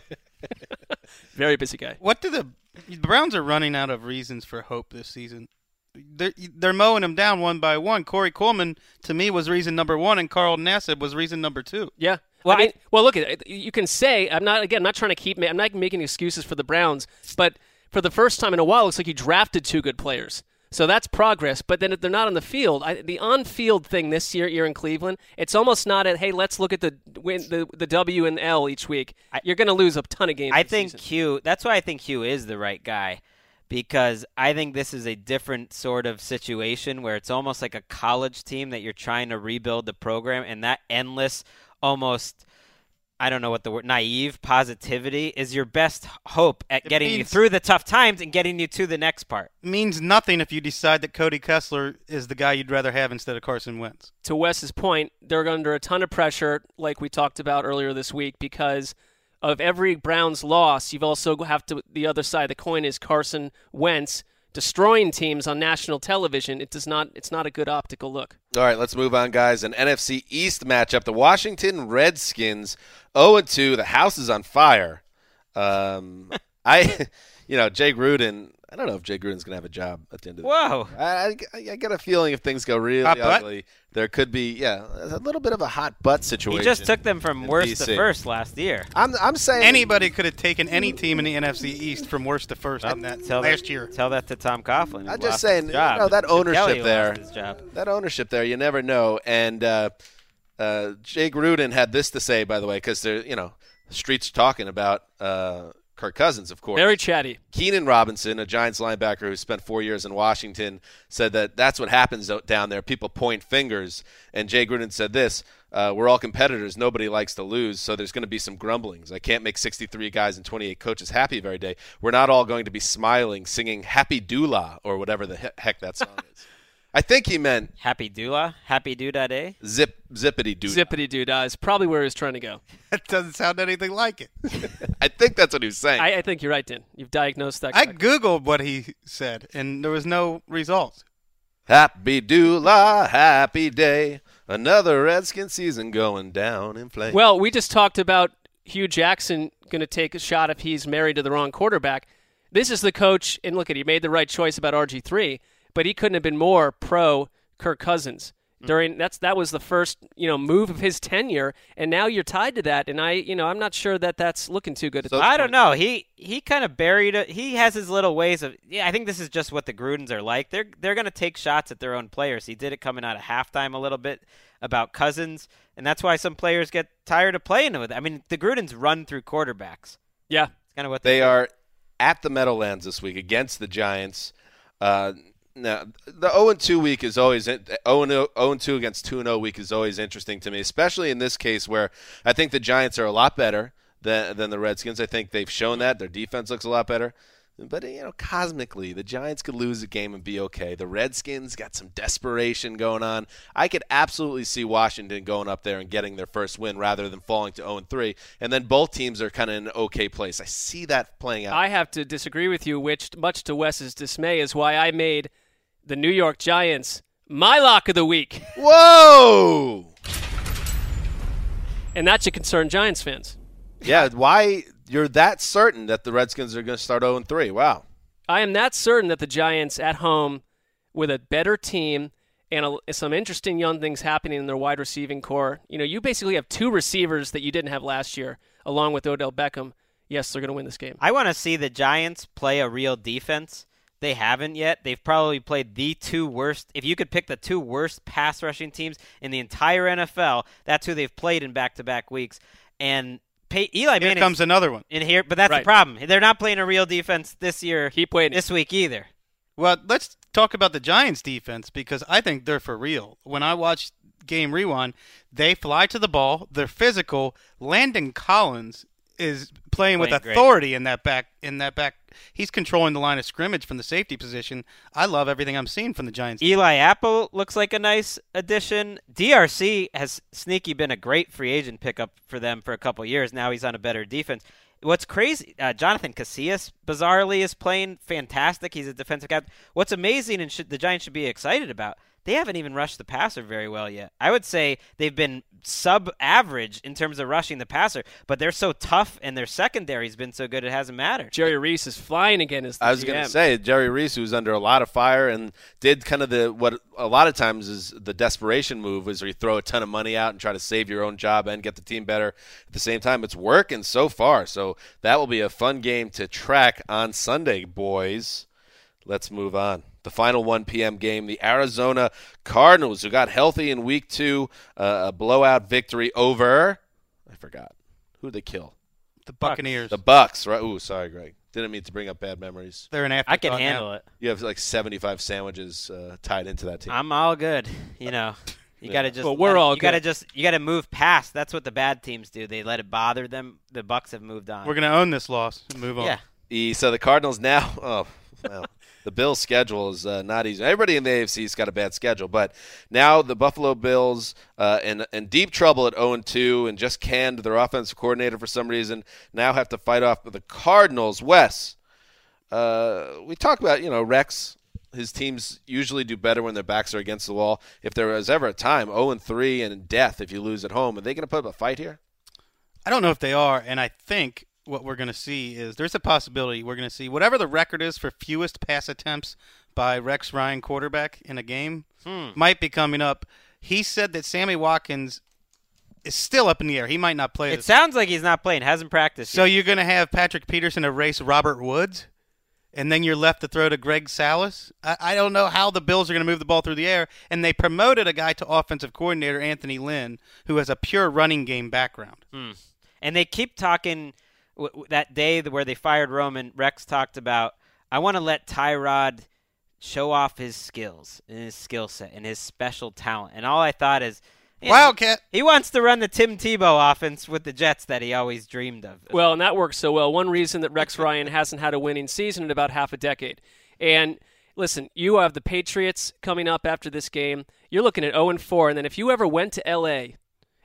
Very busy guy. What do the the Browns are running out of reasons for hope this season? They're they're mowing them down one by one. Corey Coleman to me was reason number one, and Carl Nassib was reason number two. Yeah. Well, I mean, well, look at it. You can say I'm not again. I'm not trying to keep. I'm not making excuses for the Browns, but for the first time in a while, it looks like you drafted two good players. So that's progress. But then if they're not on the field, I, the on-field thing this year, year in Cleveland, it's almost not at hey, let's look at the win, the the W and L each week. You're going to lose a ton of games. I think season. Hue. That's why I think Hue is the right guy, because I think this is a different sort of situation where it's almost like a college team that you're trying to rebuild the program, and that endless, almost I don't know what the word naive positivity is your best hope at It getting you through the tough times and getting you to the next part. Means nothing if you decide that Cody Kessler is the guy you'd rather have instead of Carson Wentz. to Wes's point, they're under a ton of pressure, like we talked about earlier this week, because of every Browns loss, you've also have to the other side of the coin is Carson Wentz destroying teams on national television. It does not. It's not a good optical look. All right, let's move on, guys. An NFC East matchup: the Washington Redskins, 0 2. The house is on fire. Um, I, you know, Jay Gruden. I don't know if Jay Gruden's gonna have a job at the end of the Whoa. I, I, I get a feeling if things go really Hot butt? ugly, there could be yeah a little bit of a hot butt situation. He just took them from in worst to first last year. I'm I'm saying Anybody could have taken any team in the NFC East from worst to first in that Tell last that, year. Tell that to Tom Coughlin. I'm just saying, his you know, that ownership there, job. that ownership there, you never know. And uh, uh, Jay Gruden had this to say, by the way, because they're you know, streets talking about uh, Kirk Cousins, of course. Very chatty. Keenan Robinson, a Giants linebacker who spent four years in Washington, said that that's what happens down there. People point fingers. And Jay Gruden said this uh, We're all competitors. Nobody likes to lose. So there's going to be some grumblings. I can't make 63 guys and 28 coaches happy every day. We're not all going to be smiling, singing Happy Dula or whatever the he- heck that song is. I think he meant Happy Dula, Happy Doodah Day. zip zippity doo. Zippity doo dah is probably where he was trying to go. That doesn't sound anything like it. I think that's what he was saying. I, I think you're right, Dan. You've diagnosed that. I correctly. googled what he said, and there was no results. happy Dula, happy day. Another Redskin season going down in flames. Well, we just talked about Hue Jackson going to take a shot if he's married to the wrong quarterback. This is the coach, and look at he made the right choice about RG three, but he couldn't have been more pro Kirk Cousins during that's that was the first you know move of his tenure, and now you're tied to that, and I you know I'm not sure that that's looking too good. At So- this I point. don't know. He he kind of buried it. He has his little ways of. Yeah, I think this is just what the Grudens are like. They're they're going to take shots at their own players. He did it coming out of halftime a little bit about Cousins, and that's why some players get tired of playing with. I mean, the Grudens run through quarterbacks. Yeah, It's kind of what They do. are at the Meadowlands this week against the Giants. Uh, now, the 0 and 2 week is always 0 and 2 against 2 and 0 week is always interesting to me, especially in this case where I think the Giants are a lot better than, than the Redskins. I think they've shown that. Their defense looks a lot better. But, you know, cosmically, the Giants could lose a game and be okay. The Redskins got some desperation going on. I could absolutely see Washington going up there and getting their first win rather than falling to 0 3. And then both teams are kind of in an okay place. I see that playing out. I have to disagree with you, which, much to Wes's dismay, is why I made the New York Giants my lock of the week, Whoa! and that should concern Giants fans. Yeah, why you're that certain that the Redskins are going to start 0 3? Wow. I am that certain that the Giants at home with a better team and a, some interesting young things happening in their wide receiving core. You know, you basically have two receivers that you didn't have last year, along with Odell Beckham. Yes, they're going to win this game. I want to see the Giants play a real defense. They haven't yet. They've probably played the two worst. If you could pick the two worst pass rushing teams in the entire NFL, that's who they've played in back to back weeks. And pay, Eli Here Manning comes another one. in here, but that's Right. the problem. They're not playing a real defense this year, Keep waiting. this week either. Well, let's talk about the Giants' defense because I think they're for real. When I watch Game Rewind, they fly to the ball. They're physical. Landon Collins is playing with Playing great. authority in that back. In that back, he's controlling the line of scrimmage from the safety position. I love everything I'm seeing from the Giants. Eli Apple looks like a nice addition. DRC has sneaky been a great free agent pickup for them for a couple years. Now he's on a better defense. What's crazy, uh, Jonathan Casillas bizarrely is playing fantastic. He's a defensive captain. What's amazing and should, the Giants should be excited about, they haven't even rushed the passer very well yet. I would say they've been sub average in terms of rushing the passer, but they're so tough and their secondary's been so good it hasn't mattered. Jerry Reese is flying again as the I was GM. going to say Jerry Reese, who's under a lot of fire and did kind of the what a lot of times is the desperation move, is where you throw a ton of money out and try to save your own job and get the team better. At the same time, it's working so far. So that will be a fun game to track on Sunday, boys. Let's move on. The final 1 p.m. game, the Arizona Cardinals, who got healthy in week two, uh, a blowout victory over. I forgot. Who did they kill? the Buccaneers. The Bucks, right? Ooh, sorry, Greg. Didn't mean to bring up bad memories. they're an I can afterthought now. handle it. You have like 75 sandwiches uh, tied into that team. I'm all good. You know, You got to just. Well, we're let it- all You got to just. You got to move past. That's what the bad teams do. They let it bother them. The Bucks have moved on. We're gonna own this loss. Move on. Yeah. E- so the Cardinals now. Oh, well, the Bills' schedule is uh, not easy. Everybody in the AFC's got a bad schedule, but now the Buffalo Bills uh, in in deep trouble at 0 2 and just canned their offensive coordinator for some reason. Now have to fight off the Cardinals. Wes, uh, we talk about you know Rex. His teams usually do better when their backs are against the wall. If there was ever a time, 0 3 and death if you lose at home, are they going to put up a fight here? I don't know if they are, and I think what we're going to see is there's a possibility we're going to see whatever the record is for fewest pass attempts by Rex Ryan quarterback in a game Hmm. might be coming up. He said that Sammy Watkins is still up in the air. He might not play. It sounds like he's not playing. Hasn't practiced. So yet. you're going to have Patrick Peterson erase Robert Woods, and then you're left to throw to Greg Salas. I, I don't know how the Bills are going to move the ball through the air. And they promoted a guy to offensive coordinator, Anthony Lynn, who has a pure running game background. Hmm. And they keep talking w- w- that day where they fired Roman. Rex talked about, I want to let Tyrod show off his skills and his skill set and his special talent. And all I thought is, you know, Wildcat. He wants to run the Tim Tebow offense with the Jets that he always dreamed of. Well, and that works so well. One reason that Rex Ryan hasn't had a winning season in about half a decade. And listen, you have the Patriots coming up after this game. You're looking at 0 and 4, and then if you ever went to LA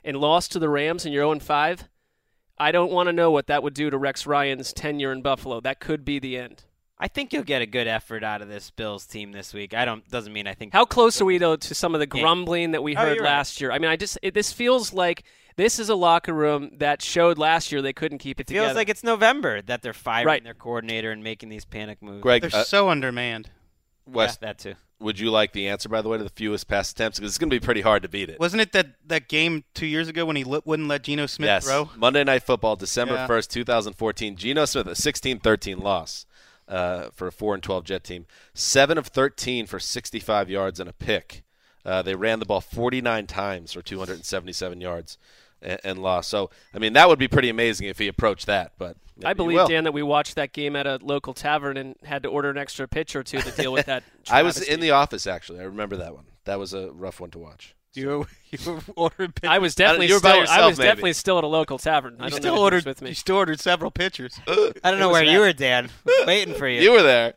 and lost to the Rams and you're 0 and 5, I don't want to know what that would do to Rex Ryan's tenure in Buffalo. That could be the end. I think you'll get a good effort out of this Bills team this week. I don't doesn't mean I think How close are we though to some of the grumbling that we Oh, heard you're right. last year? I mean, I just it, this feels like this is a locker room that showed last year they couldn't keep it, It feels like it's November that they're firing Right. their coordinator and making these panic moves. Greg, They're uh, so undermanned. Wes, Yeah, that too. would you like the answer, by the way, to the fewest pass attempts? Because it's going to be pretty hard to beat it. Wasn't it that, that game two years ago when he li- wouldn't let Geno Smith yes. throw? Monday Night Football, December Yeah. 1st, 2014. Geno Smith, a 16-13 loss uh, for a 4 and 12 Jet team. 7 of 13 for 65 yards and a pick. Uh, they ran the ball 49 times for 277 yards and, and lost. So, I mean, that would be pretty amazing if he approached that. But I believe. Dan that we watched that game at a local tavern and had to order an extra pitch or two to deal with that. I was in the office actually. I remember that one. That was a rough one to watch. You you ordered. I was definitely you were by still, I was maybe. definitely still at a local tavern. I You don't still know ordered. with me. You still ordered several pitchers. I don't know where that? you were, Dan. Waiting for you. You were there.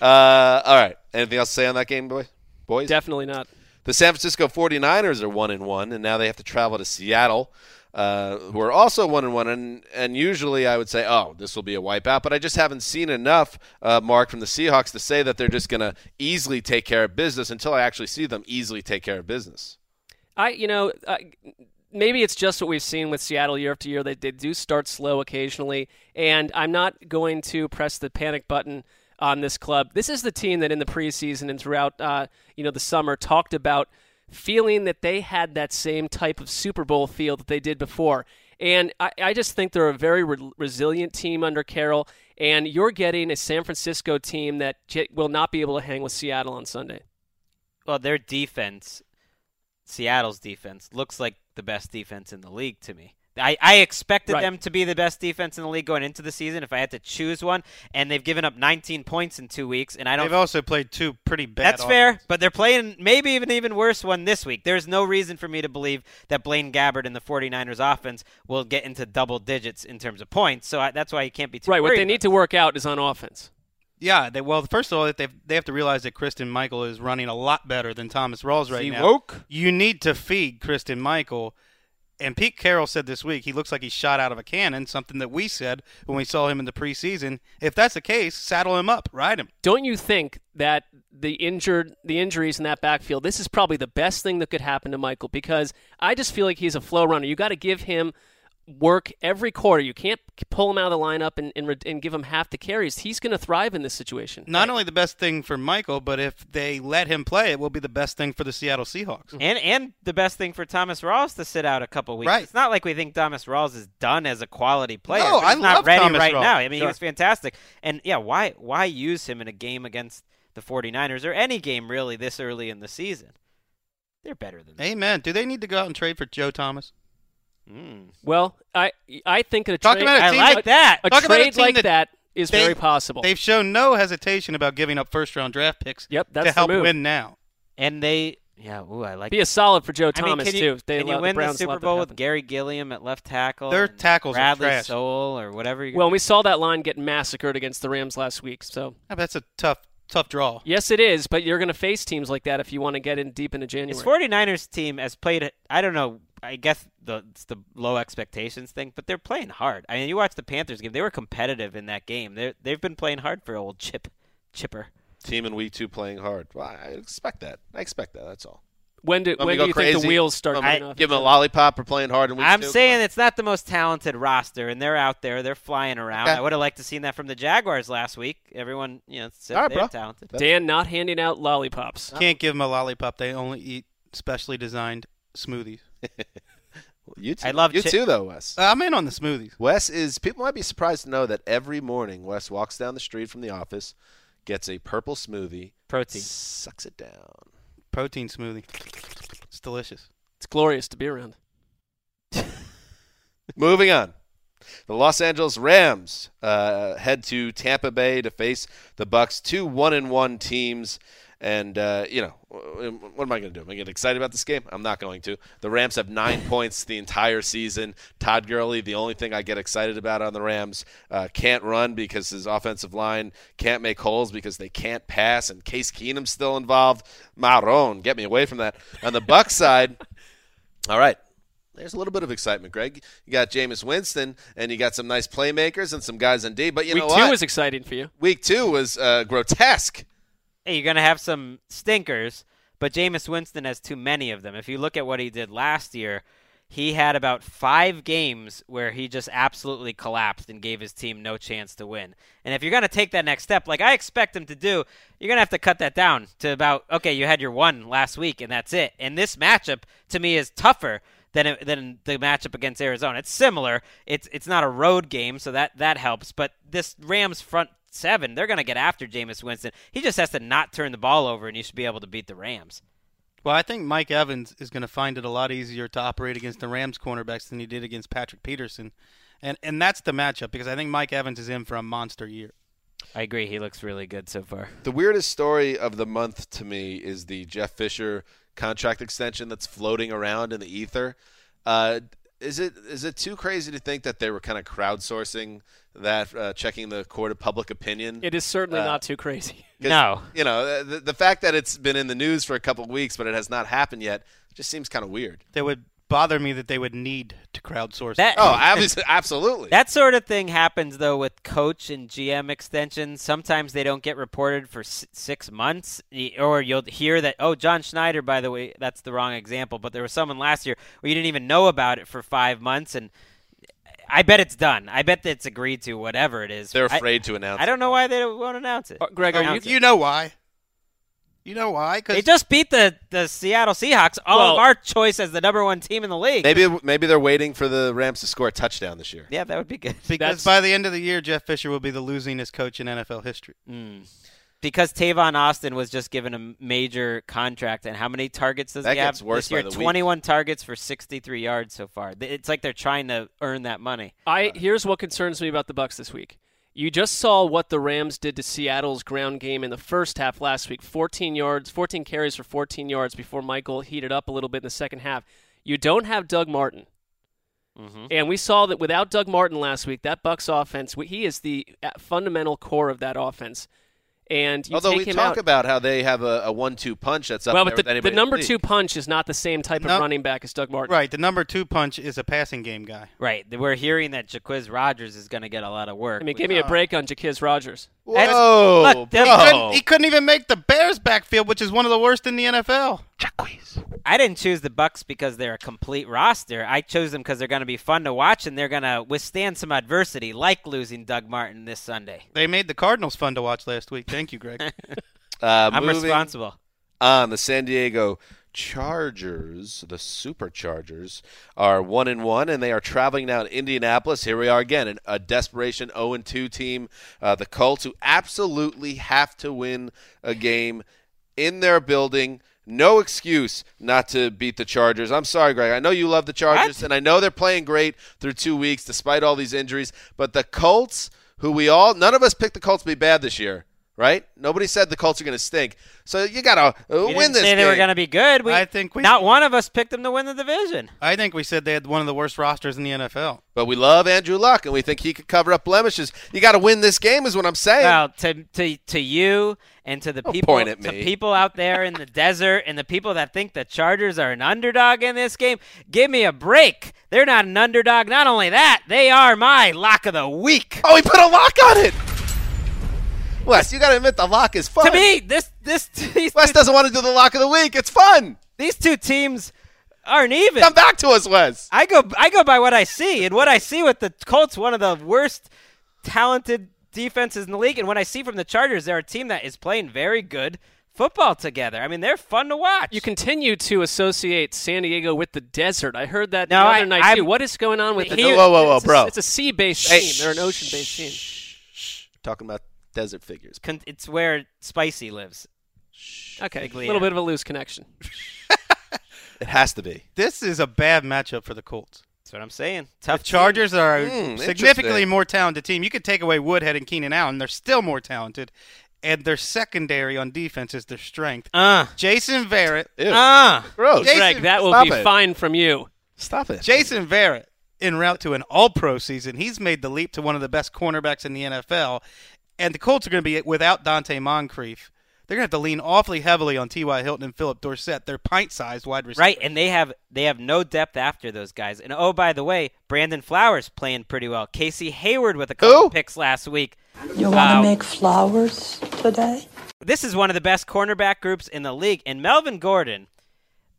Uh, all right. Anything else to say on that game, boy? Boys? Definitely not. The San Francisco 49ers are 1 and 1 and now they have to travel to Seattle. Uh, who are also one and one, and and usually I would say, oh, this will be a wipeout, but I just haven't seen enough, uh, Mark, from the Seahawks to say that they're just going to easily take care of business until I actually see them easily take care of business. I, you know, I, maybe it's just what we've seen with Seattle year after year. They, they do start slow occasionally, and I'm not going to press the panic button on this club. This is the team that in the preseason and throughout, uh, you know, the summer talked about feeling that they had that same type of Super Bowl feel that they did before. And I, I just think they're a very re- resilient team under Carroll. And you're getting a San Francisco team that j- will not be able to hang with Seattle on Sunday. Well, their defense, Seattle's defense, looks like the best defense in the league to me. I, I expected Right. them to be the best defense in the league going into the season if I had to choose one, and they've given up 19 points in two weeks, and I don't. They've also played two pretty bad. That's fair, but they're playing maybe even even worse one this week. There's no reason for me to believe that Blaine Gabbert and the 49ers offense will get into double digits in terms of points. So I, that's why you can't be too Right. What they need to work out is on offense. Yeah, they well, first of all, they they have to realize that Christine Michael is running a lot better than Thomas Rawls right See, now. woke? You need to feed Christine Michael. And Pete Carroll said this week he looks like he's shot out of a cannon. Something that we said when we saw him in the preseason. If that's the case, saddle him up, ride him. Don't you think that the injured, the injuries in that backfield, this is probably the best thing that could happen to Michael because I just feel like he's a flow runner. You got to give him work every quarter. You can't pull him out of the lineup and, and, and give him half the carries. He's going to thrive in this situation. Not only the best thing for Michael, but if they let him play, it will be the best thing for the Seattle Seahawks. And and the best thing for Thomas Rawls to sit out a couple weeks. Right. It's not like we think Thomas Rawls is done as a quality player. No, but he's I not love ready Thomas right Rawls. now. I mean, he was fantastic. And yeah, why why use him in a game against the 49ers or any game really this early in the season? They're better than that. Amen. Do they need to go out and trade for Joe Thomas? Mm. Well, I I think a Talk trade, about a I team like that- that. a Talk about a trade team like that that is they- very possible. They've shown no hesitation about giving up first round draft picks Yep, that's to the help move. win now. And they Yeah, ooh, I like. Be a solid for Joe I mean, Thomas can you, too. They can allow- you win the, Browns Super Bowl with. Garry Gilliam at left tackle? Their and tackles are Bradley trash. Sowell or whatever. you're Well, we saw that line get massacred against the Rams last week. So Yeah, that's a tough, tough draw. yes, it is. But you're going to face teams like that if you want to get in deep into January. This 49ers team has played, I don't know, I guess the it's the low expectations thing, but they're playing hard. I mean, you watch the Panthers game; they were competitive in that game. They they've been playing hard for old Chip, Chipper. Team and we two playing hard. Well, I expect that. I expect that. That's all. when do, when to do go you think the wheels start coming off? Give them a lollipop for playing hard in week I'm two? saying it's not the most talented roster, and they're out there, they're flying around. Okay. I would have liked to seen that from the Jaguars last week. Everyone, you know, said All right, they're bro. talented. Dan not handing out lollipops. Can't give them a lollipop. They only eat specially designed smoothies. You too. I love you chi- too, though, Wes. I'm in on the smoothies. Wes is. People might be surprised to know that every morning Wes walks down the street from the office, gets a purple smoothie, Protein. sucks it down. Protein smoothie. It's delicious. It's glorious to be around. Moving on. The Los Angeles Rams uh, head to Tampa Bay to face the Bucks, two one and one teams. And uh, you know, what am I going to do? Am I going to get excited about this game? I'm not going to. The Rams have nine points the entire season. Todd Gurley, the only thing I get excited about on the Rams, uh, can't run because his offensive line can't make holes because they can't pass, and Case Keenum's still involved. Maron, get me away from that. On the Buck side, all right. There's a little bit of excitement, Greg. You got Jameis Winston, and you got some nice playmakers and some guys on D. But you know, what? Week two was exciting for you. Week two was uh, grotesque. Hey, you're going to have some stinkers, but Jameis Winston has too many of them. If you look at what he did last year, he had about five games where he just absolutely collapsed and gave his team no chance to win. And if you're going to take that next step, like I expect him to do, you're going to have to cut that down to about, okay, you had your one last week, and that's it. And this matchup, to me, is tougher than than the matchup against Arizona. It's similar. It's it's not a road game, so that that helps. But this Rams front seven, they're going to get after Jameis Winston. He just has to not turn the ball over, and you should be able to beat the Rams. Well, I think Mike Evans is going to find it a lot easier to operate against the Rams cornerbacks than he did against Patrick Peterson. And and that's the matchup because I think Mike Evans is in for a monster year. I agree. He looks really good so far. The weirdest story of the month to me is the Jeff Fisher contract extension that's floating around in the ether. Uh, is it is it too crazy to think that they were kind of crowdsourcing that, uh, checking the court of public opinion? It is certainly Uh, not too crazy. No. you know the, the fact that it's been in the news for a couple of weeks, but it has not happened yet, just seems kind of weird. That would bother me that they would need to crowdsource. That- Oh, obviously, absolutely. That sort of thing happens though with coach and GM extensions. Sometimes they don't get reported for s- six months, or you'll hear that. Oh, John Schneider, by the way, that's the wrong example. But there was someone last year where you didn't even know about it for five months, and I bet it's done. I bet that it's agreed to, whatever it is. They're I- afraid to announce. I, don't know why they won't announce it. Uh, Greg, are you, it. You know why? You know why? They just beat the, the Seattle Seahawks, all Well- of our choice as the number one team in the league. Maybe maybe they're waiting for the Rams to score a touchdown this year. Yeah, that would be good. because That's- by the end of the year, Jeff Fisher will be the losingest coach in NFL history. Mm. Because Tavon Austin was just given a major contract, and how many targets does That he have worse this year? by the week. 21 targets for 63 yards so far. It's like they're trying to earn that money. I here's what concerns me about the Bucks this week. You just saw what the Rams did to Seattle's ground game in the first half last week. 14 yards, 14 carries for 14 yards before Michael heated up a little bit in the second half. You don't have Doug Martin. Mm-hmm. And we saw that without Doug Martin last week, that Bucks offense, he is the uh, fundamental core of that offense. And you Although take we him talk out, about how they have a, a one-two punch that's up well, but with the, anybody the number league. two punch is not the same type of running back as Doug Martin. Right. The number two punch is a passing game guy. Right. We're hearing that Jacquizz Rodgers is going to get a lot of work. I mean, give me a uh, break on Jacquizz Rodgers. That's- Whoa, look, bro. he He couldn't, he couldn't even make the Bears backfield, which is one of the worst in the NFL. I didn't choose the Bucks because they're a complete roster. I chose them because they're going to be fun to watch and they're going to withstand some adversity, like losing Doug Martin this Sunday. They made the Cardinals fun to watch last week. Thank you, Greg. Uh, I'm responsible. On the San Diego Chargers, the Superchargers are one and one, and they are traveling now to Indianapolis. Here we are again, an, a desperation 0 and 2 team. Uh, the Colts, who absolutely have to win a game in their building. No excuse not to beat the Chargers. I'm sorry, Greg. I know you love the Chargers, What? and I know they're playing great through two weeks despite all these injuries. But the Colts, who we all, none of us picked the Colts to be bad this year, right? Nobody said the Colts are going to stink. So you got to uh, win didn't this say they were going to be good. We, I think we- not one of us picked them to win the division. I think we said they had one of the worst rosters in the NFL. But we love Andrew Luck, and we think he could cover up blemishes. You got to win this game, is what I'm saying. Well, to to to you and to the Don't people point at to people out there in the desert and the people that think the Chargers are an underdog in this game, give me a break. They're not an underdog. Not only that, they are my lock of the week. oh, he put a lock on it. Wes, you got to admit the lock is fun. To me, this this these Wes doesn't want to do the lock of the week. It's fun. these two teams aren't even. Come back to us, Wes. I go I go by what I see, and what I see with the Colts, one of the worst talented defenses in the league, and what I see from the Chargers, they're a team that is playing very good football together. I mean, they're fun to watch. You continue to associate San Diego with the desert. I heard that No, the I- other night I'm- too. What is going on with the He- Whoa, whoa, whoa, it's bro. A, it's a sea-based Hey, team. They're an ocean-based team. Talking about desert figures. Con- it's where Spicy lives. Okay, a little bit of a loose connection. It has to be. This is a bad matchup for the Colts. That's what I'm saying. The Tough. Chargers are a Hmm, significantly interesting. more talented team. You could take away Woodhead and Keenan Allen; they're still more talented, and their secondary on defense is their strength. Uh, Jason Verrett, Ew. uh. Gross. Jason, Greg, that will stop be it. fine from you. Stop it. Jason Verrett, en route to an All-Pro season, he's made the leap to one of the best cornerbacks in the NFL. And the Colts are going to be without Donte Moncrief. They're going to have to lean awfully heavily on T.Y. Hilton and Phillip Dorsett. They're pint-sized wide receivers. Right, and they have they have no depth after those guys. And oh, by the way, Brandon Flowers playing pretty well. Casey Hayward with a couple Who? picks last week. You want Uh, to make flowers today? This is one of the best cornerback groups in the league. And Melvin Gordon,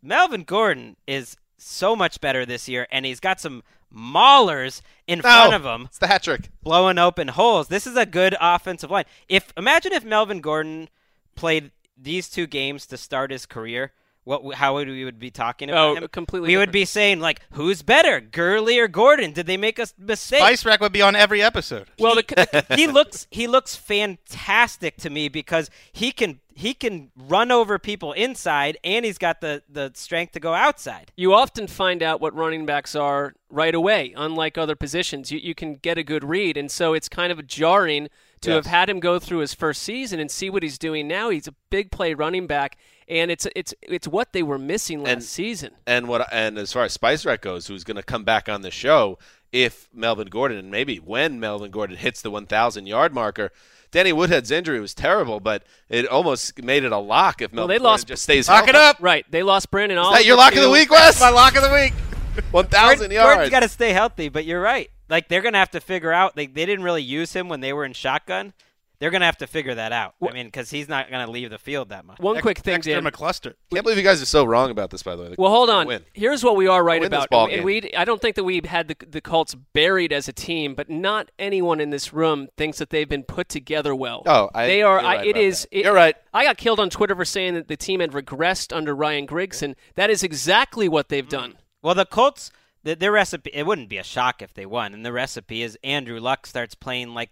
Melvin Gordon is so much better this year, and he's got some maulers in front No, of him. It's the hat trick. blowing open holes. This is a good offensive line. If imagine if Melvin Gordon played these two games to start his career, what how would we would be talking about Oh, him? completely We would be saying like, who's better, Gurley or Gordon? Did they make a s- mistake? Spice Rack would be on every episode. Well, the, he looks he looks fantastic to me because he can he can run over people inside and he's got the the strength to go outside. you often find out what running backs are right away. Unlike other positions, you, you can get a good read, and so it's kind of jarring to Yes. have had him go through his first season and see what he's doing now. He's a big play running back, and it's it's it's what they were missing last And- season. And what and as far as Spice Rack goes, who's going to come back on the show if Melvin Gordon and maybe when Melvin Gordon hits the 1,000 yard marker. Danny Woodhead's injury was terrible, but it almost made it a lock if Well, they Gordon lost- just stays Lock it up. Right, they lost Brandon. Is that your lock of the week, Wes? My lock of the week. 1,000 Gordon's yards. got to stay healthy, but you're right. Like they're gonna have to figure out. They they didn't really use him when they were in shotgun. They're gonna have to figure that out. I mean, because he's not gonna leave the field that much. One quick thing, Dexter Dan. McCluster. Can't believe you guys are so wrong about this, by the way. Well, hold on. Win. Here's what we are right Win about. and we, I don't think that we had the, the Colts buried as a team, but not anyone in this room thinks that they've been put together well. Oh, I- they are. you're I, right it about is. that. it- You're right. I got killed on Twitter for saying that the team had regressed under Ryan Grigson. that is exactly what they've mm. done. Well, the Colts, the, their recipe, it wouldn't be a shock if they won. And the recipe is Andrew Luck starts playing like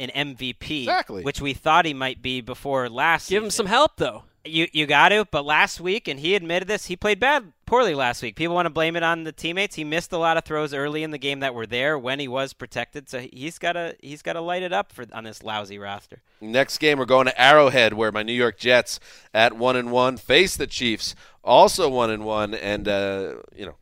an MVP, Exactly. which we thought he might be before last. Give him some help, though. You you got to, but last week, and he admitted this, he played bad, poorly last week. People want to blame it on the teammates. He missed a lot of throws early in the game that were there when he was protected. So he's got to he's got to light it up for on this lousy roster. Next game, we're going to Arrowhead, where my New York Jets at one and one face the Chiefs, also one and one, and uh, you know.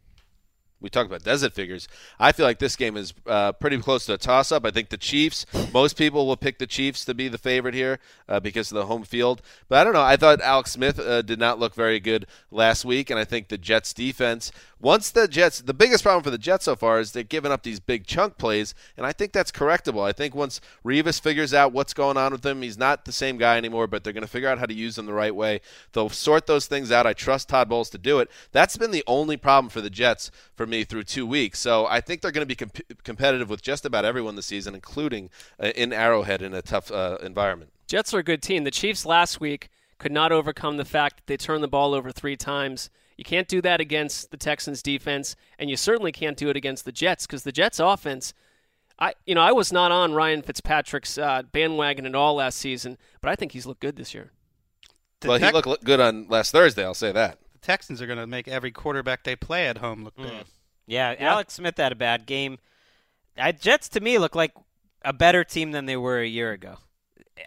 We talked about desert figures. I feel like this game is uh, pretty close to a toss-up. I think the Chiefs. Most people will pick the Chiefs to be the favorite here uh, because of the home field. But I don't know. I thought Alex Smith uh, did not look very good last week, and I think the Jets defense. Once the Jets, the biggest problem for the Jets so far is they're giving up these big chunk plays, and I think that's correctable. I think once Revis figures out what's going on with him, he's not the same guy anymore. But they're going to figure out how to use him the right way. They'll sort those things out. I trust Todd Bowles to do it. That's been the only problem for the Jets for me through two weeks. So I think they're going to be comp- competitive with just about everyone this season, including uh, in Arrowhead in a tough uh, environment. Jets are a good team. The Chiefs last week could not overcome the fact that they turned the ball over three times. You can't do that against the Texans defense, and you certainly can't do it against the Jets because the Jets offense. I you know I was not on Ryan Fitzpatrick's uh, bandwagon at all last season, but I think he's looked good this year. The, well, he Tex- looked looked good on last Thursday. I'll say that. the Texans are going to make every quarterback they play at home look bad. Yeah, Alex Smith had a bad game. Uh, Jets to me look like a better team than they were a year ago.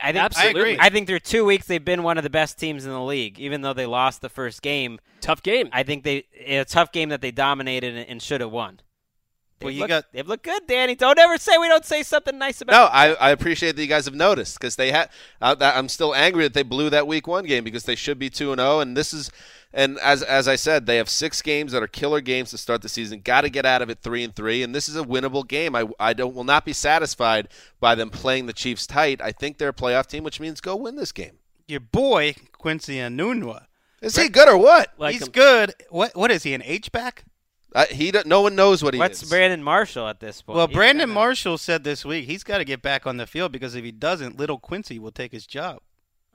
I think Absolutely. I think through two weeks they've been one of the best teams in the league, even though they lost the first game. Tough game. I think they a tough game that they dominated and should have won. They've Well, you looked, got- they've looked good, Danny. Don't ever say we don't say something nice about. No, I, I appreciate that you guys have noticed because they had. Uh, I'm still angry that they blew that week one game because they should be two and zero. And this is, and as as I said, they have six games that are killer games to start the season. Got to get out of it three and three, and this is a winnable game. I I don't will not be satisfied by them playing the Chiefs tight. I think they're a playoff team, which means go win this game. Your boy Quincy Enunwa. Is he good or what? Like He's him. good. What what is he? An H back? Uh, he no one knows what he What's is. Brandon Marshall at this point? Well, He's Brandon kinda- Marshall said this week he's got to get back on the field because if he doesn't, little Quincy will take his job.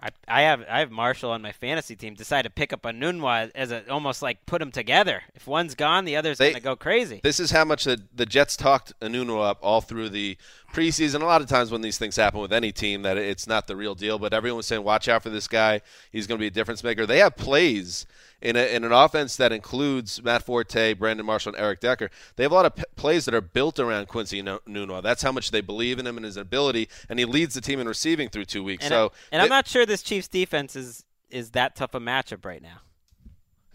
I, I have I have Marshall on my fantasy team. Decide to pick up a Nunwa as a almost like put them together. If one's gone, the other's They- gonna go crazy. This is how much the, the Jets talked Enunwa up all through the preseason. A lot of times when these things happen with any team, that it's not the real deal. But everyone was saying, "Watch out for this guy. He's going to be a difference maker." They have plays in, a, in an offense that includes Matt Forte, Brandon Marshall, and Eric Decker. They have a lot of p- plays that are built around Quincy Enunwa. That's how much they believe in him and his ability, and he leads the team in receiving through two weeks. and so, I, and I'm not sure this Chiefs defense is is that tough a matchup right now.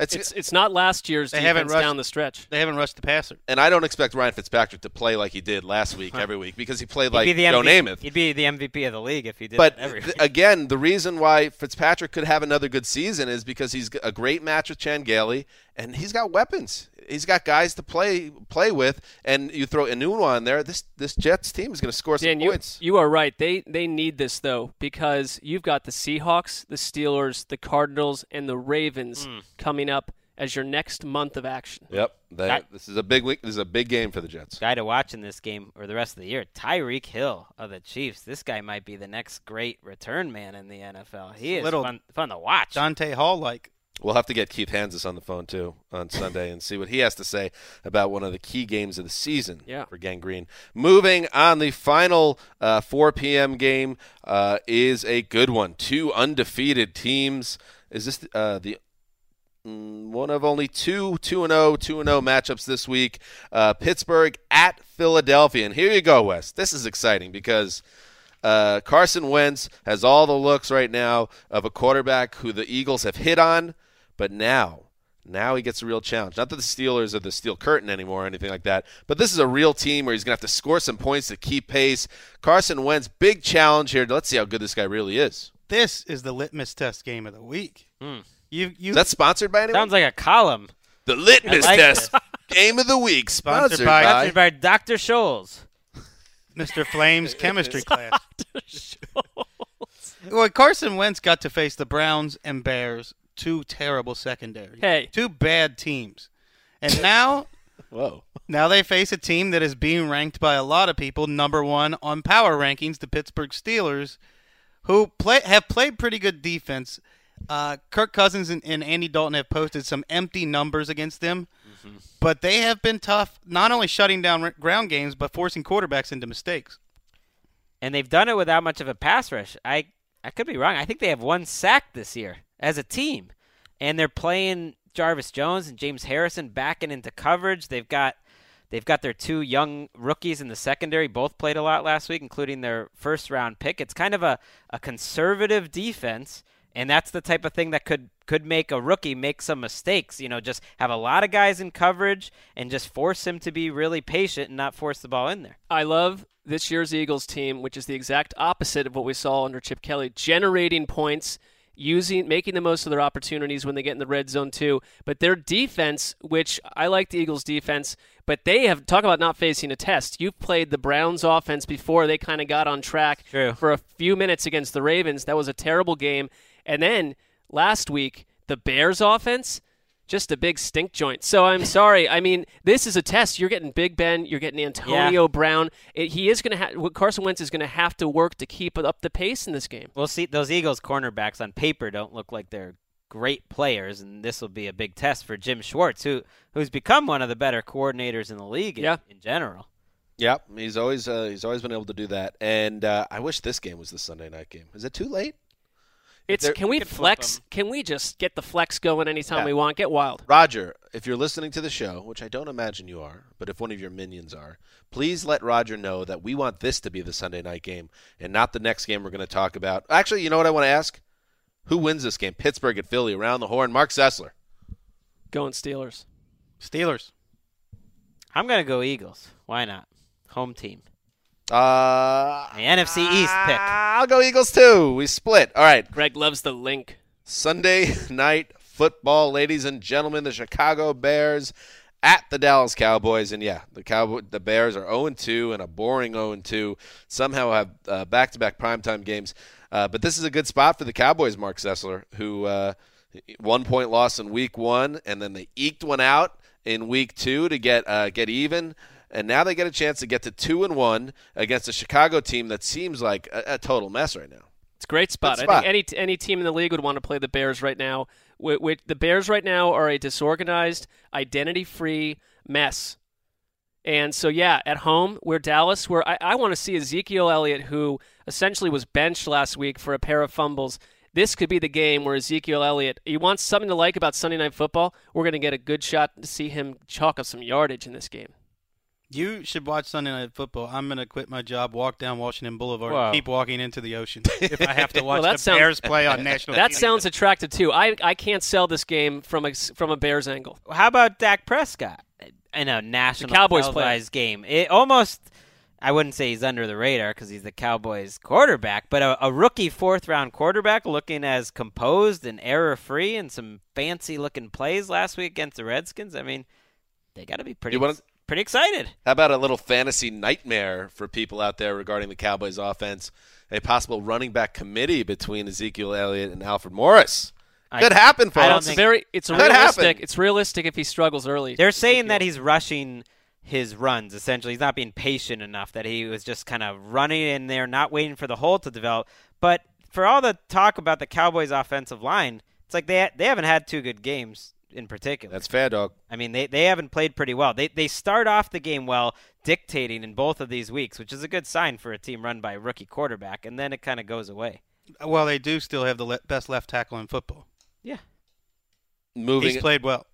It's, It's it's not last year's They defense haven't rushed- down the stretch. They haven't rushed the passer. and I don't expect Ryan Fitzpatrick to play like he did last week every week because he played like he'd the Joe MVP, Namath. He'd be the MVP of the league if he did But every th- week. again, the reason why Fitzpatrick could have another good season is because he's a great match with Chan Gailey, and he's got weapons. He's got guys to play play with, and you throw Enunwa in there. This this Jets team is going to score some Dan, you, points. you are right. They they need this though because you've got the Seahawks, the Steelers, the Cardinals, and the Ravens Hmm. coming up as your next month of action. Yep, they, That- this is a big week. This is a big game for the Jets. guy to watch in this game or the rest of the year, Tyreek Hill of the Chiefs. This guy might be the next great return man in the NFL. He is Little fun, fun to watch. Dante Hall like. We'll have to get Keith Hansis on the phone too on Sunday and see what he has to say about one of the key games of the season Yeah. for Gang Green. Moving on, the final uh, 4 p.m. game uh, is a good one. Two undefeated teams. Is this uh, the mm, one of only two 2 and 0 2 and 0 matchups this week? Uh, Pittsburgh at Philadelphia. And here you go, Wes. This is exciting because uh, Carson Wentz has all the looks right now of a quarterback who the Eagles have hit on, but now, now he gets a real challenge. Not that the Steelers are the steel curtain anymore or anything like that, but this is a real team where he's going to have to score some points to keep pace. Carson Wentz, big challenge here. Let's see how good this guy really is. This is the litmus test game of the week. Hmm. You you Is that sponsored by anyone? Sounds like a column. the litmus like test game of the week, Sponsored sponsored, by- by. Sponsored by Dr. Scholl's. Mr. Flames chemistry class. Well, Carson Wentz got to face the Browns and Bears, two terrible secondaries. Hey. two bad teams, and now Whoa. now they face a team that is being ranked by a lot of people number one on power rankings, the Pittsburgh Steelers, who play have played pretty good defense. Uh, Kirk Cousins and, and Andy Dalton have posted some empty numbers against them, but they have been tough, not only shutting down r- ground games but forcing quarterbacks into mistakes. And they've done it without much of a pass rush. I, I could be wrong. I think they have one sack this year as a team. And they're playing Jarvis Jones and James Harrison backing into coverage. They've got they've got their two young rookies in the secondary, both played a lot last week, including their first round pick. It's kind of a, a conservative defense, and that's the type of thing that could could make a rookie make some mistakes. You know, just have a lot of guys in coverage and just force him to be really patient and not force the ball in there. I love this year's Eagles team, which is the exact opposite of what we saw under Chip Kelly, generating points, using making the most of their opportunities when they get in the red zone too. But their defense, which I like the Eagles defense, but they have talk about not facing a test. You've played the Browns offense before they kind of got on track True. for a few minutes against the Ravens. That was a terrible game. And then last week, the Bears offense just a big stink joint. So I'm sorry. I mean, this is a test. You're getting Big Ben. You're getting Antonio Brown. It, he is going to have. Carson Wentz is going to have to work to keep up the pace in this game. We'll see. Those Eagles cornerbacks on paper don't look like they're great players, and this will be a big test for Jim Schwartz, who who's become one of the better coordinators in the league in, Yeah. in general. Yep, he's always uh, he's always been able to do that. And uh, I wish this game was the Sunday night game. Is it too late? It's can we can flip flex? Can we just get the flex going anytime Yeah. we want? Get wild. Roger, if you're listening to the show, which I don't imagine you are, but if one of your minions are, please let Roger know that we want this to be the Sunday night game and not the next game we're going to talk about. Actually, you know what I want to ask? Who wins this game? Pittsburgh at Philly, around the horn. Mark Sessler. Going Steelers. Steelers. I'm gonna go Eagles. Why not? Home team. Uh, The NFC East pick. I'll go Eagles too. We split. All right. Greg loves the link. Sunday night football, ladies and gentlemen. The Chicago Bears at the Dallas Cowboys, and yeah, the Cowboy, the Bears are 0 2 and a boring 0 2. Somehow have uh, back-to-back primetime games, uh, but this is a good spot for the Cowboys. Mark Sessler, who uh, one point loss in Week One, and then they eked one out in Week Two to get uh, get even. And now they get a chance to get to two and one against a Chicago team that seems like a, a total mess right now. It's a great spot. Good I spot. think any any team in the league would want to play the Bears right now. The Bears right now are a disorganized, identity-free mess. And so, yeah, at home, we're Dallas, where I, I want to see Ezekiel Elliott, who essentially was benched last week for a pair of fumbles. This could be the game where Ezekiel Elliott, you want something to like about Sunday Night Football? We're going to get a good shot to see him chalk up some yardage in this game. You should watch Sunday Night Football. I'm going to quit my job, walk down Washington Boulevard, Wow. keep walking into the ocean if I have to watch Well, that the sounds- Bears play on national That TV. sounds attractive too. I, I can't sell this game from a from a Bears angle. How about Dak Prescott in a national Cowboys player. televised game? It almost, I wouldn't say he's under the radar because he's the Cowboys quarterback, but a, a rookie fourth round quarterback looking as composed and error free and some fancy looking plays last week against the Redskins. I mean, they got to be pretty You wanna- pretty excited. How about a little fantasy nightmare for people out there regarding the Cowboys offense? A possible running back committee between Ezekiel Elliott and Alfred Morris. I- Could happen, folks. I don't It's think- very it's Could realistic. happen. It's realistic if he struggles early. They're saying that he's rushing his runs. Essentially, he's not being patient enough. That he was just kind of running in there, not waiting for the hole to develop. But for all the talk about the Cowboys' offensive line, it's like they they haven't had two good games in particular. That's fair, dog. I mean, they, they haven't played pretty well. They they start off the game well, dictating in both of these weeks, which is a good sign for a team run by a rookie quarterback, and then it kind of goes away. Well, they do still have the le- best left tackle in football. Yeah. Moving, He's played well.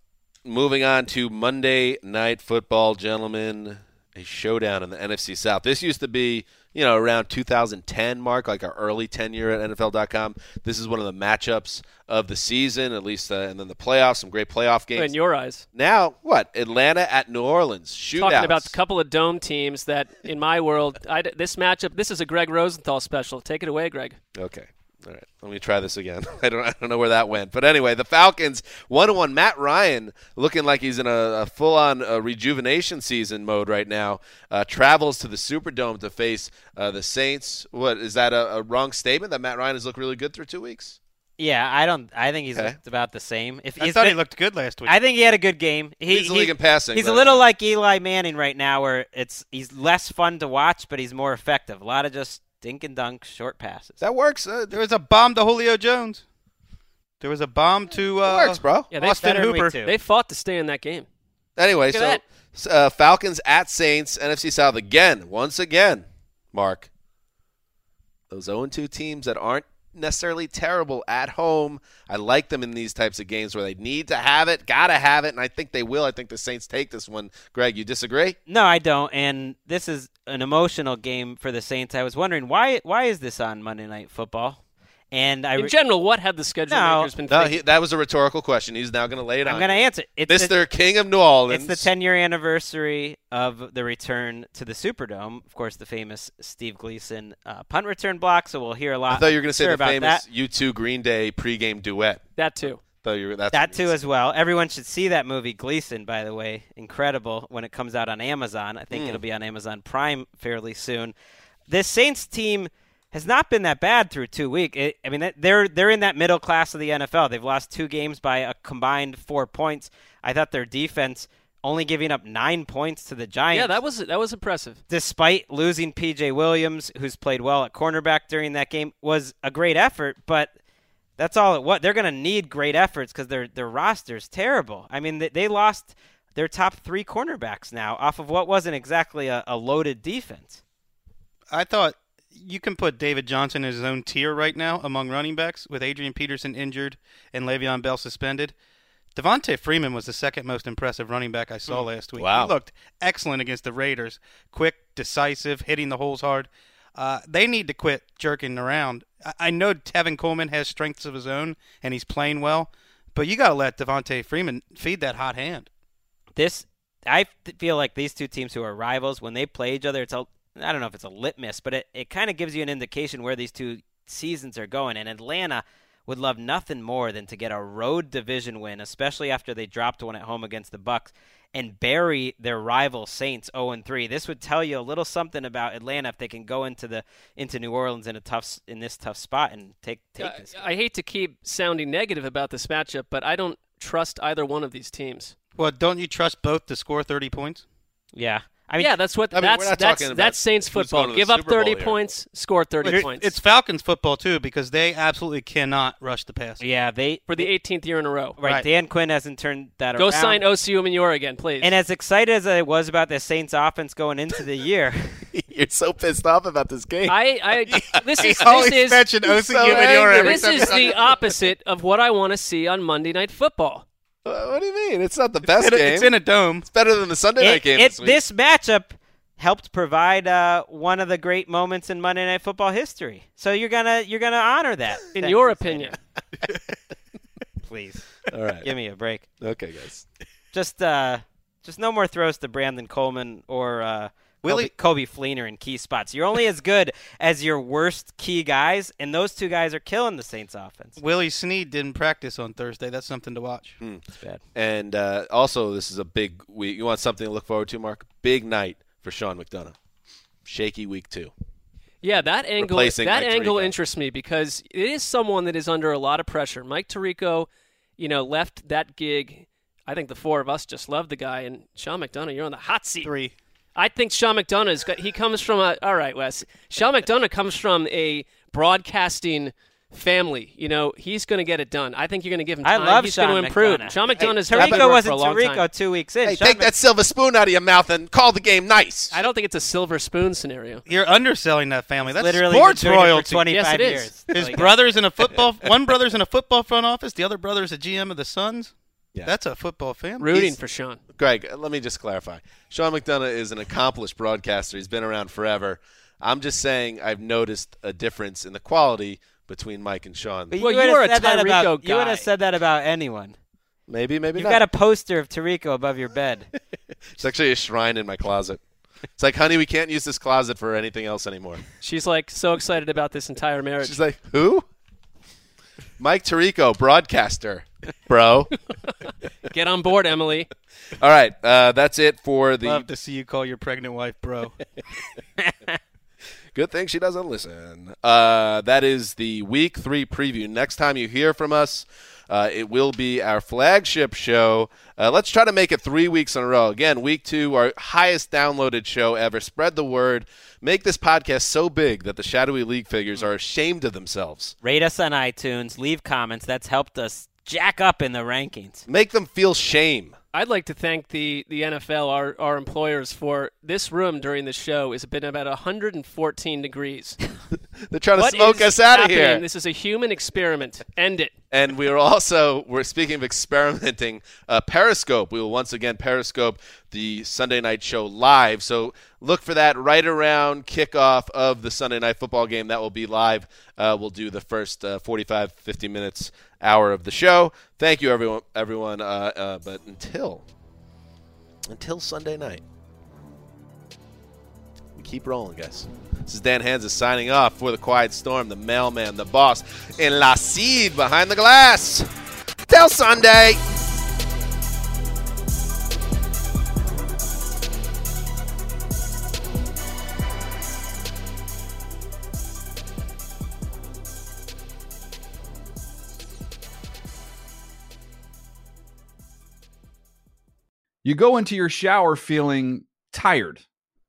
moving on to Monday Night Football, gentlemen. A showdown in the NFC South. This used to be, you know, around 2010 mark, like our early tenure at NFL.com. This is one of the matchups of the season, at least, uh, and then the playoffs. Some great playoff games. in your eyes. Now, what? Atlanta at New Orleans. Shootouts. Talking about a couple of dome teams that, in my world, I, this matchup. This is a Gregg Rosenthal special. Take it away, Greg. Okay. All right. Let me try this again. I don't I don't know where that went. But anyway, the Falcons one one. Matt Ryan looking like he's in a, a full on uh, rejuvenation season mode right now. Uh, travels to the Superdome to face uh, the Saints. What is that a, a wrong statement that Matt Ryan has looked really good through two weeks? Yeah, I don't. I think he's Okay. about the same. If I he's thought he looked good last week. I think he had a good game. He, Leads the he- league in passing, He's a little like Eli Manning right now, where it's he's less fun to watch, but he's more effective. A lot of just dink and dunk, short passes. That works. Uh, there was a bomb to Julio Jones. There was a bomb to uh, works, bro. Yeah, they, Austin better than week Hooper. they fought to stay in that game. Anyway, Look so uh, Falcons at Saints, NFC South again, once again. Mark, those 0 2 teams that aren't necessarily terrible at home. I like them in these types of games where they need to have it, gotta have it, and I think they will. I think the Saints take this one. Greg, you disagree? No, I don't. And this is an emotional game for the Saints. I was wondering why why is this on Monday Night Football? And I In general, what had the schedule No. makers been No, thinking? he, that was a rhetorical question. He's now going to lay it I'm on. going to answer. It's the- Mr. King of New Orleans. It's the 10 year anniversary of the return to the Superdome. Of course, the famous Steve Gleason uh, punt return block. So we'll hear a lot. I thought you were going to say the about famous that. U2 Green Day pregame duet. that too. Thought you that's That too as well. Everyone should see that movie Gleason, by the way. Incredible when it comes out on Amazon. I think Hmm. it'll be on Amazon Prime fairly soon. This Saints team has not been that bad through two weeks. I mean, they're they're in that middle class of the NFL. They've lost two games by a combined four points. I thought their defense only giving up nine points to the Giants. Yeah, that was that was impressive. despite losing PJ Williams, who's played well at cornerback during that game, was a great effort, but that's all it was. They're going to need great efforts because their their roster's terrible. I mean, they, they lost their top three cornerbacks now off of what wasn't exactly a, a loaded defense. I thought you can put David Johnson in his own tier right now among running backs with Adrian Peterson injured and Le'Veon Bell suspended. Devonta Freeman was the second most impressive running back I saw Hmm. last week. Wow. He looked excellent against the Raiders. Quick, decisive, hitting the holes hard. Uh, they need to quit jerking around. I, I know Tevin Coleman has strengths of his own and he's playing well, but you got to let Devonta Freeman feed that hot hand. This I feel like these two teams who are rivals when they play each other, it's a I don't know if it's a litmus, but it, it kind of gives you an indication where these two seasons are going. And Atlanta would love nothing more than to get a road division win, especially after they dropped one at home against the Bucs and bury their rival Saints 0 3. This would tell you a little something about Atlanta if they can go into the into New Orleans in a tough in this tough spot and take take I, this. I hate to keep sounding negative about this matchup, but I don't trust either one of these teams. Well, don't you trust both to score 30 points? Yeah. I mean, yeah, that's what I mean, that's we're not that's talking about that's Saints football. going to the Give up Super Bowl 30 here. points, score 30 It's- points. It's Falcons football too because they absolutely cannot rush the pass. Yeah, they for the 18th year in a row. right, Dan Quinn hasn't turned that around. Go around. sign Osi Umenyiora again, please. And as excited as I was about the Saints offense going into the year, You're so pissed off about this game. I, I this is always this is OCU so every this time. is the opposite of what I want to see on Monday Night Football. What do you mean? It's not the best It's in a- game. It's in a dome. It's better than the Sunday night game. it- this, week. this matchup helped provide uh, one of the great moments in Monday Night Football history. So you're gonna you're gonna honor that, In that your opinion, please All right. give me a break. Okay, guys. Just uh, just no more throws to Brandon Coleman or uh, Willie- Coby, Coby Fleener in key spots. You're only as good as your worst key guys, and those two guys are killing the Saints offense. Willie Snead didn't practice on Thursday. That's something to watch. It's bad. And uh, also, this is a big week. You want something to look forward to, Mark? Big night for Sean McDonough. Shaky week two. yeah, that angle Replacing that Mike angle Tirico. interests me because it is someone that is under a lot of pressure. Mike Tirico, you know, left that gig. I think the four of us just love the guy, and Sean McDonough, you're on the hot seat. Three. I think Sean McDonough is. He comes from a. All right, Wes. Sean McDonough comes from a broadcasting family. You know, he's going to get it done. I think you're going to give him I time. love he's Sean going to improve. McDonough. Sean Hey, McDonough's done good Tirico work wasn't for a long Tirico time. two weeks in. Hey, Sean take that silver spoon out of your mouth and call the game nice. I don't think it's a silver spoon scenario. You're underselling that family. That's literally sports been doing it for royalty. 25 Yes, years. His brother's in a football. one brother's in a football front office. The other brother's a GM of the Suns. Yeah. That's a football fan. Rooting He's- for Sean. Greg, uh, let me just clarify. Sean McDonough is an accomplished broadcaster. He's been around forever. I'm just saying I've noticed a difference in the quality between Mike and Sean. But Well, you, would you're have a said that Tirico about you would have said that about anyone. Maybe, maybe You've not. got a poster of Tirico above your bed. It's actually a shrine in my closet. It's like, honey, we can't use this closet for anything else anymore. She's like so excited about this entire marriage. She's like, who? Mike Tirico, broadcaster, bro. Get on board, Emily. All right, uh, that's it for the. Love to see you call your pregnant wife bro. Good thing she doesn't listen. Uh, that is the week three preview. Next time you hear from us, uh, it will be our flagship show. Uh, let's try to make it three weeks in a row. Again, week two, our highest downloaded show ever. Spread the word. Make this podcast so big that the Shadowy League figures are ashamed of themselves. Rate us on iTunes. Leave comments. That's helped us jack up in the rankings. Make them feel shame. I'd like to thank the, the NFL, our, our employers, for this room during the show has been about 114 degrees. They're trying to What smoke us out of here. This is a human experiment. End it. And we are also we're speaking of experimenting. Uh, Periscope. We will once again Periscope the Sunday night show live. So look for that right around kickoff of the Sunday night football game. That will be live. Uh, we'll do the first uh, 45, 50 minutes, hour of the show. Thank you, everyone. Everyone. Uh, uh, but until until Sunday night, keep rolling, guys. This is Dan Hanzus signing off for the Quiet Storm, the mailman, the boss, and La Cid behind the glass. Till Sunday. You go into your shower feeling tired,